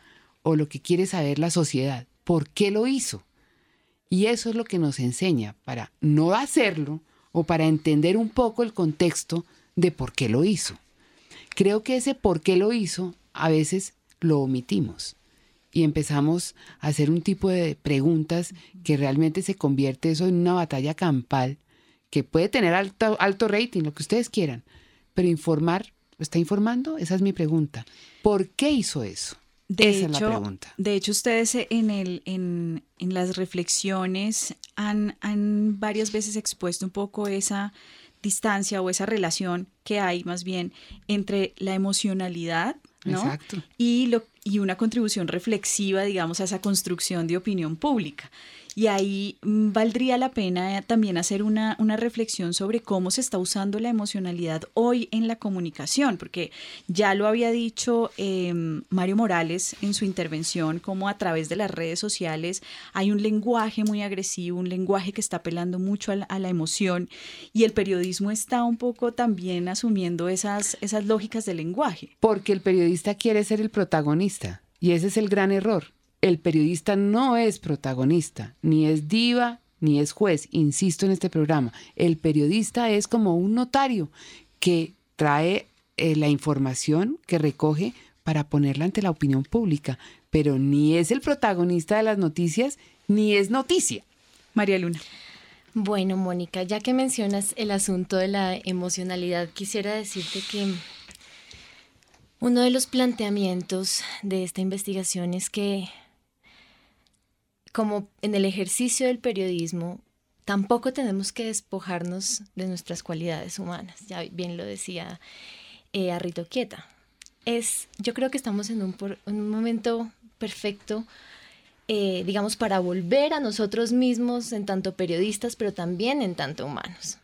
o lo que quiere saber la sociedad. ¿Por qué lo hizo? Y eso es lo que nos enseña para no hacerlo o para entender un poco el contexto de por qué lo hizo. Creo que ese por qué lo hizo a veces lo omitimos y empezamos a hacer un tipo de preguntas que realmente se convierte eso en una batalla campal que puede tener alto, alto rating, lo que ustedes quieran, pero informar, ¿lo está informando? Esa es mi pregunta. ¿Por qué hizo eso?
De Esa hecho, es la pregunta. De hecho, ustedes en, el, en, en las reflexiones han, han varias veces expuesto un poco esa distancia o esa relación que hay más bien entre la emocionalidad ¿no? Y, lo, y una contribución reflexiva, digamos, a esa construcción de opinión pública. Y ahí mm, valdría la pena eh, también hacer una, una, reflexión sobre cómo se está usando la emocionalidad hoy en la comunicación, porque ya lo había dicho em, Mario Morales en su intervención, cómo a través de las redes sociales hay un lenguaje muy agresivo, un lenguaje que está apelando mucho a la, a la emoción y el periodismo está un poco también asumiendo esas, esas lógicas del lenguaje.
Porque el periodista quiere ser el protagonista y ese es el gran error el periodista no es protagonista, ni es diva, ni es juez, insisto en este programa. El periodista es como un notario que trae eh, la información que recoge para ponerla ante la opinión pública, pero ni es el protagonista de las noticias, ni es noticia.
María Luna.
Bueno, Mónica, ya que mencionas el asunto de la emocionalidad, quisiera decirte que uno de los planteamientos de esta investigación es que como en el ejercicio del periodismo, tampoco tenemos que despojarnos de nuestras cualidades humanas. Ya bien lo decía eh, Arrito Quieta. Es, yo creo que estamos en un, momento perfecto, eh, digamos, para volver a nosotros mismos en tanto periodistas, pero también en tanto humanos.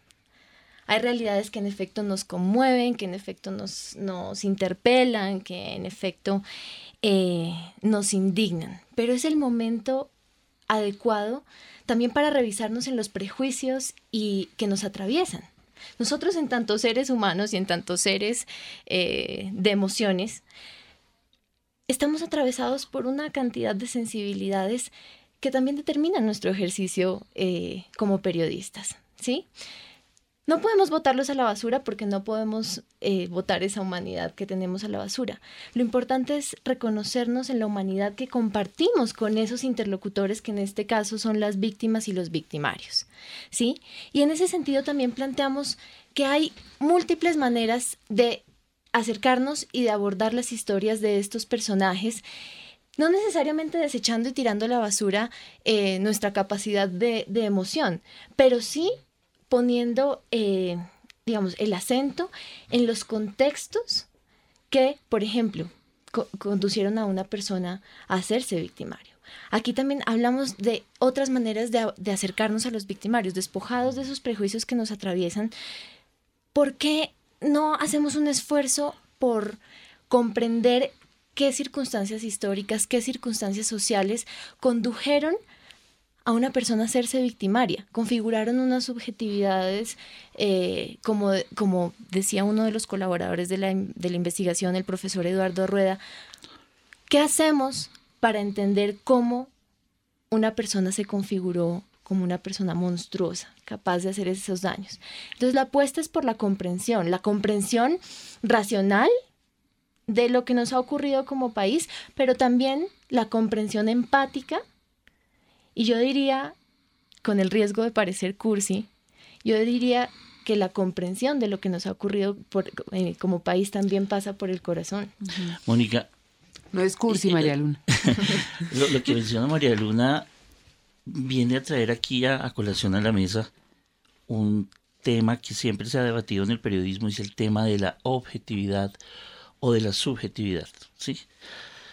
Hay realidades que en efecto nos conmueven, que en efecto nos, nos interpelan, que en efecto eh, nos indignan, pero es el momento adecuado también para revisarnos en los prejuicios y que nos atraviesan. Nosotros en tantos seres humanos y en tantos seres eh, de emociones, estamos atravesados por una cantidad de sensibilidades que también determinan nuestro ejercicio eh, como periodistas, ¿sí? No podemos botarlos a la basura porque no podemos eh, botar esa humanidad que tenemos a la basura. Lo importante es reconocernos en la humanidad que compartimos con esos interlocutores que en este caso son las víctimas y los victimarios. ¿sí? Y en ese sentido también planteamos que hay múltiples maneras de acercarnos y de abordar las historias de estos personajes no necesariamente desechando y tirando a la basura eh, nuestra capacidad de, de, emoción, pero sí poniendo, eh, digamos, el acento en los contextos que, por ejemplo, conducieron a una persona a hacerse victimario. Aquí también hablamos de otras maneras de, de, acercarnos a los victimarios, despojados de esos prejuicios que nos atraviesan. ¿Por qué no hacemos un esfuerzo por comprender qué circunstancias históricas, qué circunstancias sociales condujeron a una persona hacerse victimaria. Configuraron unas subjetividades, eh, como, como decía uno de los colaboradores de la, de la investigación, el profesor Eduardo Rueda. ¿Qué hacemos para entender cómo una persona se configuró como una persona monstruosa, capaz de hacer esos daños? Entonces la apuesta es por la comprensión, la comprensión racional de lo que nos ha ocurrido como país, pero también la comprensión empática y yo diría, con el riesgo de parecer cursi, yo diría que la comprensión de lo que nos ha ocurrido eh, como país también pasa por el corazón.
Mónica.
No es cursi, María Luna.
lo, que menciona María Luna viene a traer aquí a, colación a la mesa un tema que siempre se ha debatido en el periodismo, es el tema de la objetividad o de la subjetividad. ¿sí?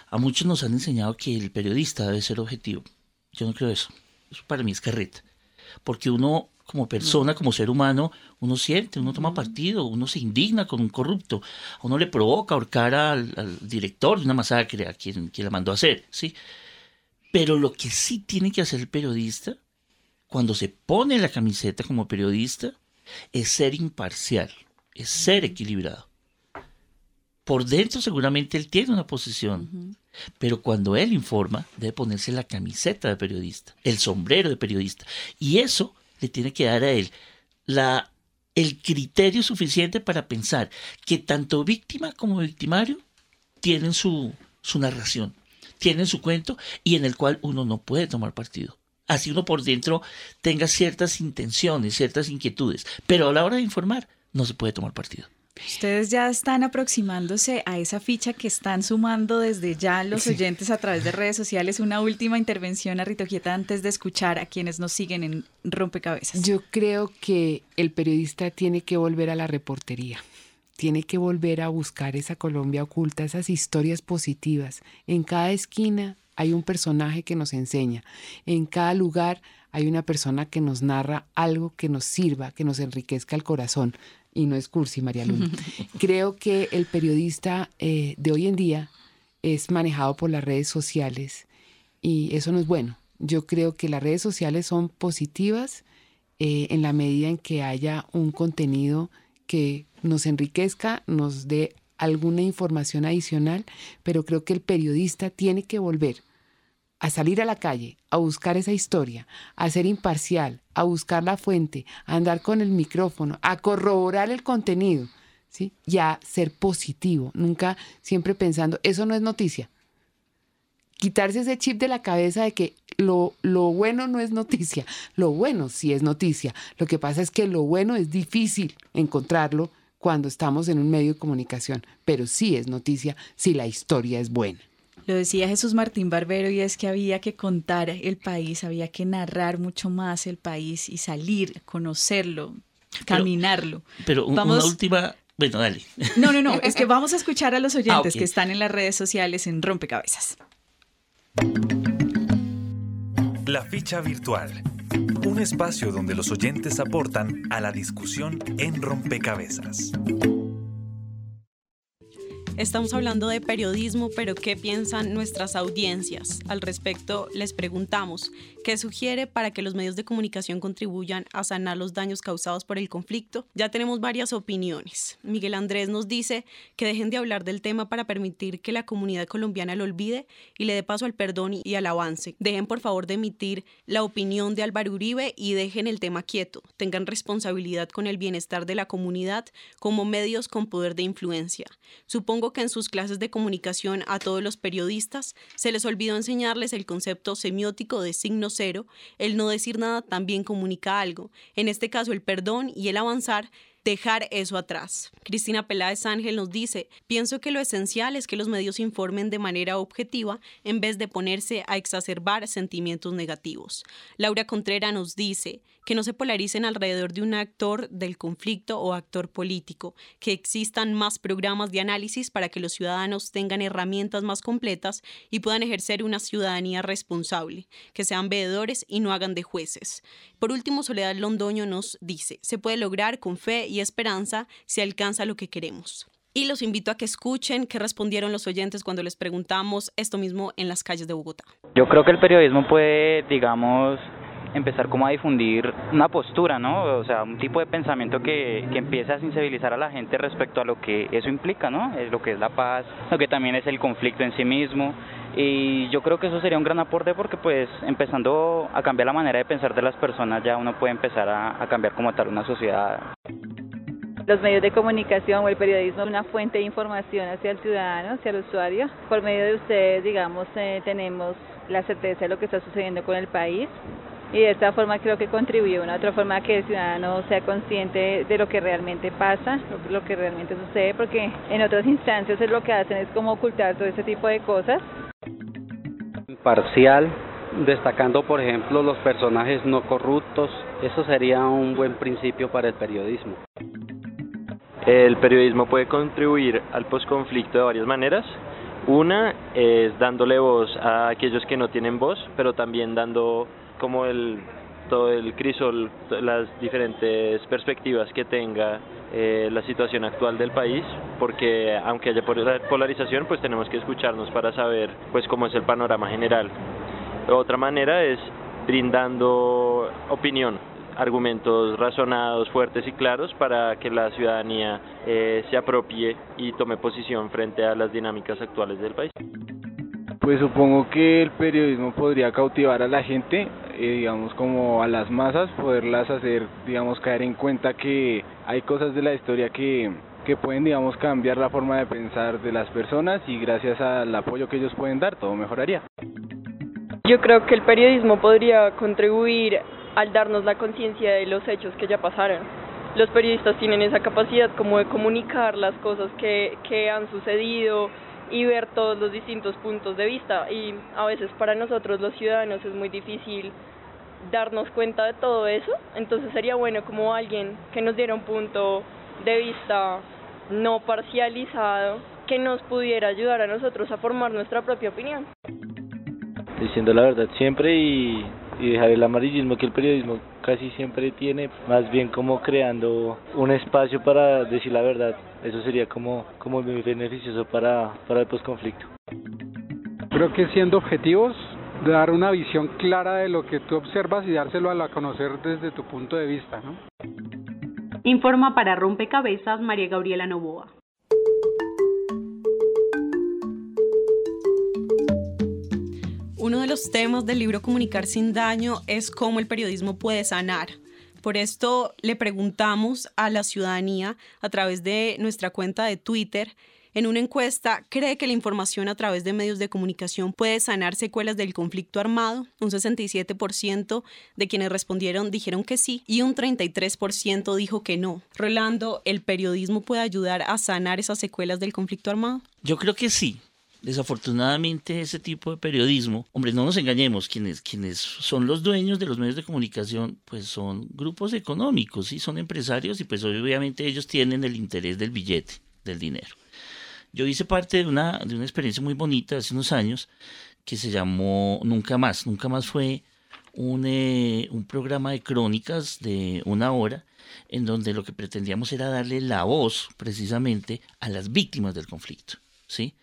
A muchos nos han enseñado que el periodista debe ser objetivo. Yo no creo eso. Eso para mí es carreta. Porque uno, como persona, como ser humano, uno siente, uno toma partido, uno se indigna con un corrupto. A uno le provoca ahorcar al, director de una masacre, a quien, quien la mandó a hacer, ¿sí? Pero lo que sí tiene que hacer el periodista, cuando se pone la camiseta como periodista, es ser imparcial, es ser equilibrado. Por dentro seguramente él tiene una posición, pero cuando él informa, debe ponerse la camiseta de periodista, el sombrero de periodista. Y eso le tiene que dar a él la, el criterio suficiente para pensar que tanto víctima como victimario tienen su, su narración, tienen su cuento y en el cual uno no puede tomar partido. Así uno por dentro tenga ciertas intenciones, ciertas inquietudes, pero a la hora de informar no se puede tomar partido.
Ustedes ya están aproximándose a esa ficha que están sumando desde ya los oyentes a través de redes sociales. Una última intervención a Rito Quieta antes de escuchar a quienes nos siguen en Rompecabezas.
Yo creo que el periodista tiene que volver a la reportería. Tiene que volver a buscar esa Colombia oculta, esas historias positivas. En cada esquina hay un personaje que nos enseña. En cada lugar hay una persona que nos narra algo que nos sirva, que nos enriquezca el corazón y no es cursi, María Luna. Creo que el periodista eh, de hoy en día es manejado por las redes sociales y eso no es bueno. Yo creo que las redes sociales son positivas eh, en la medida en que haya un contenido que nos enriquezca, nos dé alguna información adicional, pero creo que el periodista tiene que volver a salir a la calle, a buscar esa historia, a ser imparcial, a buscar la fuente, a andar con el micrófono, a corroborar el contenido, ¿sí? Y a ser positivo, nunca siempre pensando, eso no es noticia. Quitarse ese chip de la cabeza de que lo, lo bueno no es noticia, lo bueno sí es noticia. Lo que pasa es que lo bueno es difícil encontrarlo cuando estamos en un medio de comunicación, pero sí es noticia si la historia es buena.
Lo decía Jesús Martín Barbero y es que había que contar el país, había que narrar mucho más el país y salir, conocerlo, caminarlo.
Pero, una última... Bueno, dale.
No, no, no, es que vamos a escuchar a los oyentes que están en las redes sociales en Rompecabezas.
La ficha virtual. Un espacio donde los oyentes aportan a la discusión en Rompecabezas.
Estamos hablando de periodismo, pero ¿qué piensan nuestras audiencias? Al respecto, les preguntamos, ¿qué sugiere para que los medios de comunicación contribuyan a sanar los daños causados por el conflicto? Ya tenemos varias opiniones. Miguel Andrés nos dice que dejen de hablar del tema para permitir que la comunidad colombiana lo olvide y le dé paso al perdón y al avance. Dejen por favor de emitir la opinión de Álvaro Uribe y dejen el tema quieto. Tengan responsabilidad con el bienestar de la comunidad como medios con poder de influencia. Supongo que en sus clases de comunicación a todos los periodistas se les olvidó enseñarles el concepto semiótico de signo cero, el no decir nada también comunica algo, en este caso el perdón y el avanzar dejar eso atrás. Cristina Peláez Ángel nos dice, pienso que lo esencial es que los medios informen de manera objetiva en vez de ponerse a exacerbar sentimientos negativos. Laura Contreras nos dice, que no se polaricen alrededor de un actor del conflicto o actor político, que existan más programas de análisis para que los ciudadanos tengan herramientas más completas y puedan ejercer una ciudadanía responsable, que sean veedores y no hagan de jueces. Por último, Soledad Londoño nos dice, se puede lograr con fe y esperanza si alcanza lo que queremos. Y los invito a que escuchen qué respondieron los oyentes cuando les preguntamos esto mismo en las calles de Bogotá.
Yo creo que el periodismo puede, digamos, empezar como a difundir una postura, ¿no? O sea, un tipo de pensamiento que, que empiece a sensibilizar a la gente respecto a lo que eso implica, ¿no? Es lo que es la paz, lo que también es el conflicto en sí mismo. Y yo creo que eso sería un gran aporte porque pues empezando a cambiar la manera de pensar de las personas ya uno puede empezar a, a cambiar como tal una sociedad.
Los medios de comunicación o el periodismo es una fuente de información hacia el ciudadano, hacia el usuario. Por medio de ustedes, digamos, eh, tenemos la certeza de lo que está sucediendo con el país y de esta forma creo que contribuye una otra forma que el ciudadano sea consciente de lo que realmente pasa, lo, que realmente sucede, porque en otras instancias es lo que hacen es como ocultar todo ese tipo de cosas.
Parcial, destacando por ejemplo los personajes no corruptos, eso sería un buen principio para el periodismo.
El periodismo puede contribuir al posconflicto de varias maneras. Una es dándole voz a aquellos que no tienen voz, pero también dando como el todo el crisol, las diferentes perspectivas que tenga eh, la situación actual del país, porque aunque haya polarización, pues tenemos que escucharnos para saber pues cómo es el panorama general. Otra manera es brindando opinión, argumentos razonados, fuertes y claros para que la ciudadanía eh, se apropie y tome posición frente a las dinámicas actuales del país.
Pues supongo que el periodismo podría cautivar a la gente, eh, digamos como a las masas, poderlas hacer, digamos, caer en cuenta que hay cosas de la historia que, que pueden, digamos, cambiar la forma de pensar de las personas y gracias al apoyo que ellos pueden dar, todo mejoraría.
Yo creo que el periodismo podría contribuir al darnos la conciencia de los hechos que ya pasaron. Los periodistas tienen esa capacidad como de comunicar las cosas que, que han sucedido, y ver todos los distintos puntos de vista y a veces para nosotros los ciudadanos es muy difícil darnos cuenta de todo eso, entonces sería bueno como alguien que nos diera un punto de vista no parcializado que nos pudiera ayudar a nosotros a formar nuestra propia opinión.
Diciendo la verdad siempre y dejar el amarillismo que el periodismo casi siempre tiene, más bien como creando un espacio para decir la verdad. Eso sería como, como muy beneficioso para, para el posconflicto.
Creo que siendo objetivos, dar una visión clara de lo que tú observas y dárselo a conocer desde tu punto de vista. ¿no?
Informa para Rompecabezas María Gabriela Novoa.
Uno de los temas del libro Comunicar sin daño es cómo el periodismo puede sanar. Por esto le preguntamos a la ciudadanía a través de nuestra cuenta de Twitter en una encuesta, ¿cree que la información a través de medios de comunicación puede sanar secuelas del conflicto armado? Un 67% de quienes respondieron dijeron que sí y un 33% dijo que no. Rolando, ¿el periodismo puede ayudar a sanar esas secuelas del conflicto armado?
Yo creo que sí, Desafortunadamente ese tipo de periodismo, hombre, no nos engañemos, quienes, quienes son los dueños de los medios de comunicación, pues son grupos económicos, y son empresarios y pues obviamente ellos tienen el interés del billete, del dinero. Yo hice parte de una, de una experiencia muy bonita hace unos años que se llamó Nunca Más. Nunca Más fue un, eh, un programa de crónicas de una hora en donde lo que pretendíamos era darle la voz precisamente a las víctimas del conflicto. ¿Sí?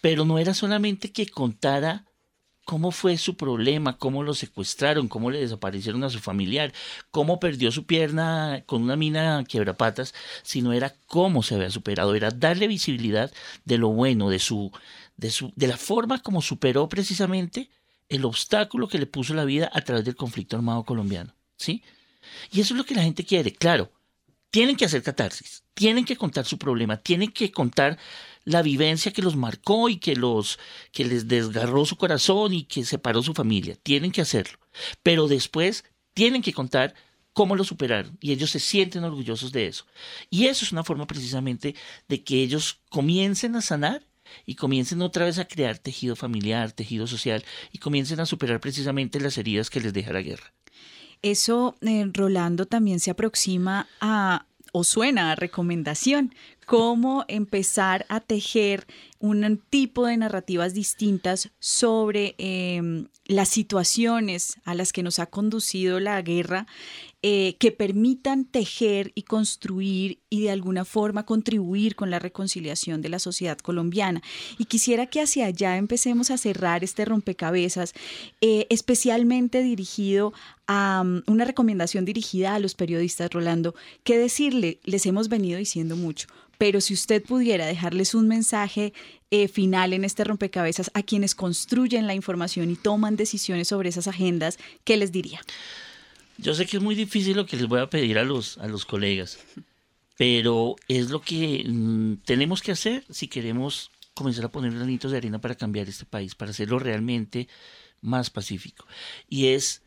Pero no era solamente que contara cómo fue su problema, cómo lo secuestraron, cómo le desaparecieron a su familiar, cómo perdió su pierna con una mina quiebrapatas, sino era cómo se había superado, era darle visibilidad de lo bueno, de su, de su, de la forma como superó precisamente el obstáculo que le puso la vida a través del conflicto armado colombiano, ¿sí? Y eso es lo que la gente quiere, claro. Tienen que hacer catarsis, tienen que contar su problema, tienen que contar la vivencia que los marcó y que los que les desgarró su corazón y que separó su familia. Tienen que hacerlo. Pero después tienen que contar cómo lo superaron y ellos se sienten orgullosos de eso. Y eso es una forma precisamente de que ellos comiencen a sanar y comiencen otra vez a crear tejido familiar, tejido social y comiencen a superar precisamente las heridas que les deja la guerra.
Eso, eh, Rolando, también se aproxima a o suena a recomendación, cómo empezar a tejer un tipo de narrativas distintas sobre em, las situaciones a las que nos ha conducido la guerra, eh, que permitan tejer y construir y de alguna forma contribuir con la reconciliación de la sociedad colombiana. Y quisiera que hacia allá empecemos a cerrar este rompecabezas, eh, especialmente dirigido a um, una recomendación dirigida a los periodistas, Rolando, que decirle, les hemos venido diciendo mucho, pero si usted pudiera dejarles un mensaje eh, final en este rompecabezas a quienes construyen la información y toman decisiones sobre esas agendas, ¿qué les diría?
Yo sé que es muy difícil lo que les voy a pedir a los, a los colegas, pero es lo que mm, tenemos que hacer si queremos comenzar a poner granitos de arena para cambiar este país, para hacerlo realmente más pacífico. Y es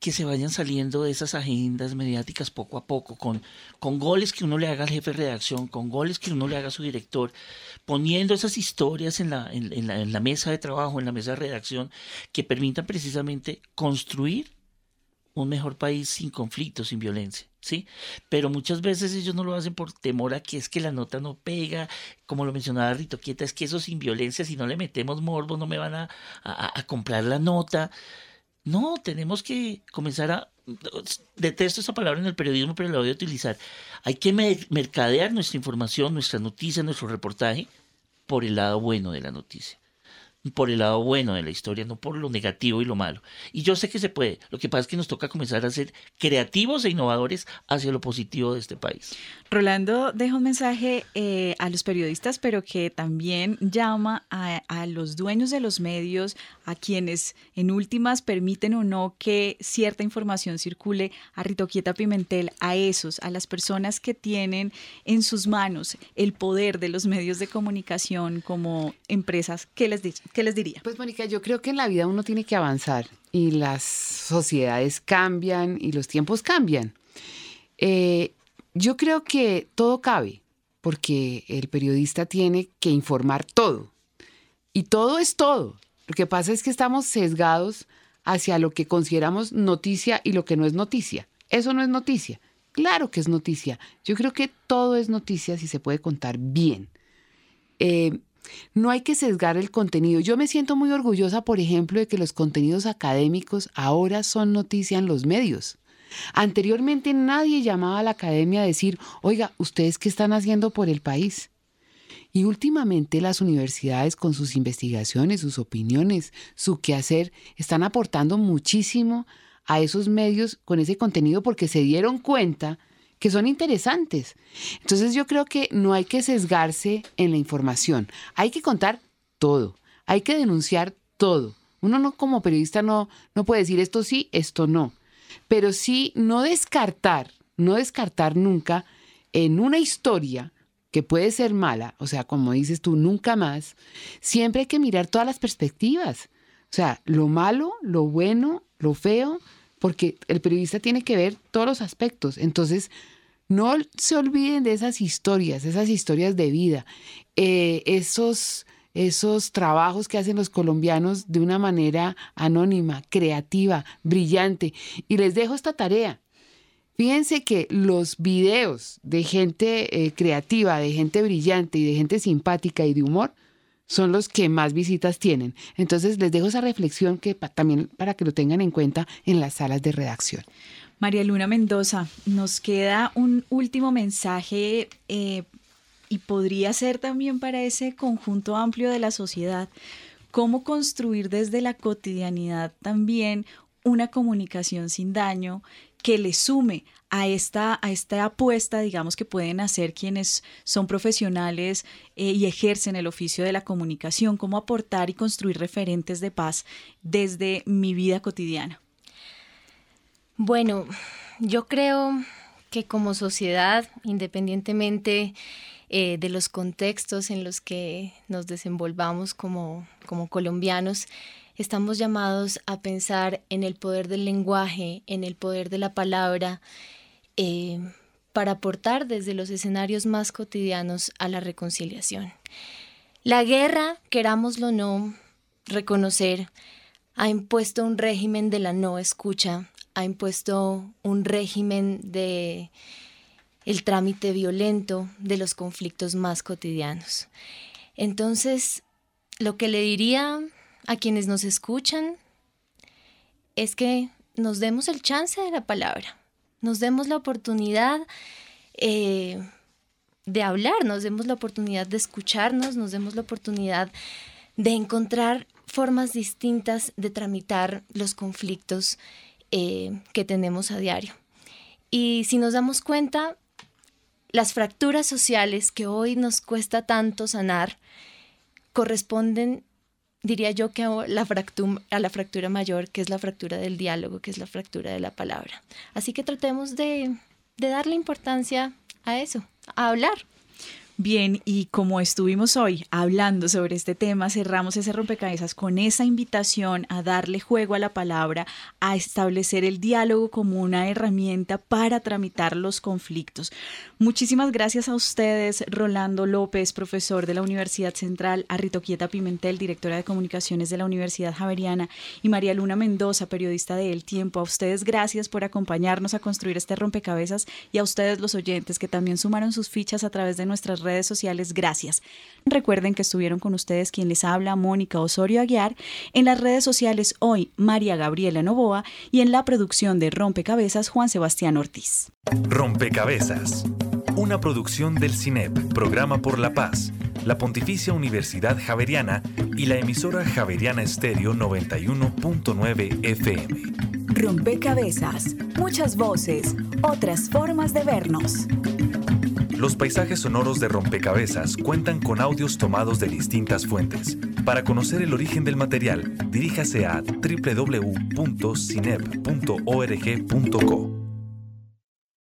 que se vayan saliendo de esas agendas mediáticas poco a poco, con, con goles que uno le haga al jefe de redacción, con goles que uno le haga a su director, poniendo esas historias en la, en, la, en la mesa de trabajo, en la mesa de redacción, que permitan precisamente construir un mejor país sin conflicto, sin violencia, ¿sí? Pero muchas veces ellos no lo hacen por temor a que es que la nota no pega, como lo mencionaba Rito Quieta, es que eso sin violencia, si no le metemos morbo, no me van a, a comprar la nota. No, tenemos que comenzar a... Detesto esa palabra en el periodismo, pero la voy a utilizar. Hay que mercadear nuestra información, nuestra noticia, nuestro reportaje por el lado bueno de la noticia por el lado bueno de la historia, no por lo negativo y lo malo. Y yo sé que se puede. Lo que pasa es que nos toca comenzar a ser creativos e innovadores hacia lo positivo de este país.
Rolando deja un mensaje eh, a los periodistas, pero que también llama a, a, los dueños de los medios, a quienes en últimas permiten o no que cierta información circule, a Ritoquieta Pimentel, a esos, a las personas que tienen en sus manos el poder de los medios de comunicación como empresas. ¿Qué les dice? ¿Qué les diría?
Pues Mónica, yo creo que en la vida uno tiene que avanzar y las sociedades cambian y los tiempos cambian. Eh, yo creo que todo cabe, porque el periodista tiene que informar todo. Y todo es todo. Lo que pasa es que estamos sesgados hacia lo que consideramos noticia y lo que no es noticia. Eso no es noticia. Claro que es noticia. Yo creo que todo es noticia si se puede contar bien. Eh, no hay que sesgar el contenido. Yo me siento muy orgullosa, por ejemplo, de que los contenidos académicos ahora son noticia en los medios. Anteriormente nadie llamaba a la academia a decir, oiga, ¿ustedes qué están haciendo por el país? Y últimamente las universidades con sus investigaciones, sus opiniones, su quehacer, están aportando muchísimo a esos medios con ese contenido porque se dieron cuenta que son interesantes. Entonces yo creo que no hay que sesgarse en la información, hay que contar todo, hay que denunciar todo. Uno no como periodista no, no puede decir esto sí, esto no, pero sí no descartar, no descartar nunca en una historia que puede ser mala, o sea, como dices tú, nunca más, siempre hay que mirar todas las perspectivas. O sea, lo malo, lo bueno, lo feo, porque el periodista tiene que ver todos los aspectos. Entonces, no se olviden de esas historias, esas historias de vida, eh, esos esos trabajos que hacen los colombianos de una manera anónima, creativa, brillante. Y les dejo esta tarea. Fíjense que los videos de gente eh, creativa, de gente brillante y de gente simpática y de humor son los que más visitas tienen. Entonces les dejo esa reflexión que también para que lo tengan en cuenta en las salas de redacción.
María Luna Mendoza, nos queda un último mensaje eh, y podría ser también para ese conjunto amplio de la sociedad. ¿Cómo construir desde la cotidianidad también una comunicación sin daño que le sume a esta, a esta apuesta, digamos, que pueden hacer quienes son profesionales eh, y ejercen el oficio de la comunicación, cómo aportar y construir referentes de paz desde mi vida cotidiana.
Bueno, yo creo que como sociedad, independientemente eh, de los contextos en los que nos desenvolvamos como, como colombianos, estamos llamados a pensar en el poder del lenguaje, en el poder de la palabra, eh, para aportar desde los escenarios más cotidianos a la reconciliación. La guerra, querámoslo o no, reconocer, ha impuesto un régimen de la no escucha, ha impuesto un régimen de el trámite violento de los conflictos más cotidianos. Entonces, lo que le diría a quienes nos escuchan es que nos demos el chance de la palabra, nos demos la oportunidad eh, de hablar, nos demos la oportunidad de escucharnos, nos demos la oportunidad de encontrar formas distintas de tramitar los conflictos eh, que tenemos a diario. Y si nos damos cuenta, las fracturas sociales que hoy nos cuesta tanto sanar corresponden diría yo que a la, fractura, mayor, que es la fractura del diálogo, que es la fractura de la palabra. Así que tratemos de darle importancia a eso, a hablar.
Bien, y como estuvimos hoy hablando sobre este tema, cerramos ese rompecabezas con esa invitación a darle juego a la palabra, a establecer el diálogo como una herramienta para tramitar los conflictos. Muchísimas gracias a ustedes, Rolando López, profesor de la Universidad Central, a Quieta Pimentel, directora de comunicaciones de la Universidad Javeriana, y María Luna Mendoza, periodista de El Tiempo. A ustedes gracias por acompañarnos a construir este rompecabezas y a ustedes los oyentes que también sumaron sus fichas a través de nuestras redes sociales, gracias. Recuerden que estuvieron con ustedes quien les habla, Mónica Osorio Aguiar, en las redes sociales hoy, María Gabriela Novoa, y en la producción de Rompecabezas, Juan Sebastián Ortiz.
Rompecabezas, una producción del CINEP, Programa por la Paz, la Pontificia Universidad Javeriana y la emisora Javeriana Estéreo 91.9 FM.
Rompecabezas, muchas voces, otras formas de vernos.
Los paisajes sonoros de Rompecabezas cuentan con audios tomados de distintas fuentes. Para conocer el origen del material, diríjase a www.cinep.org.co.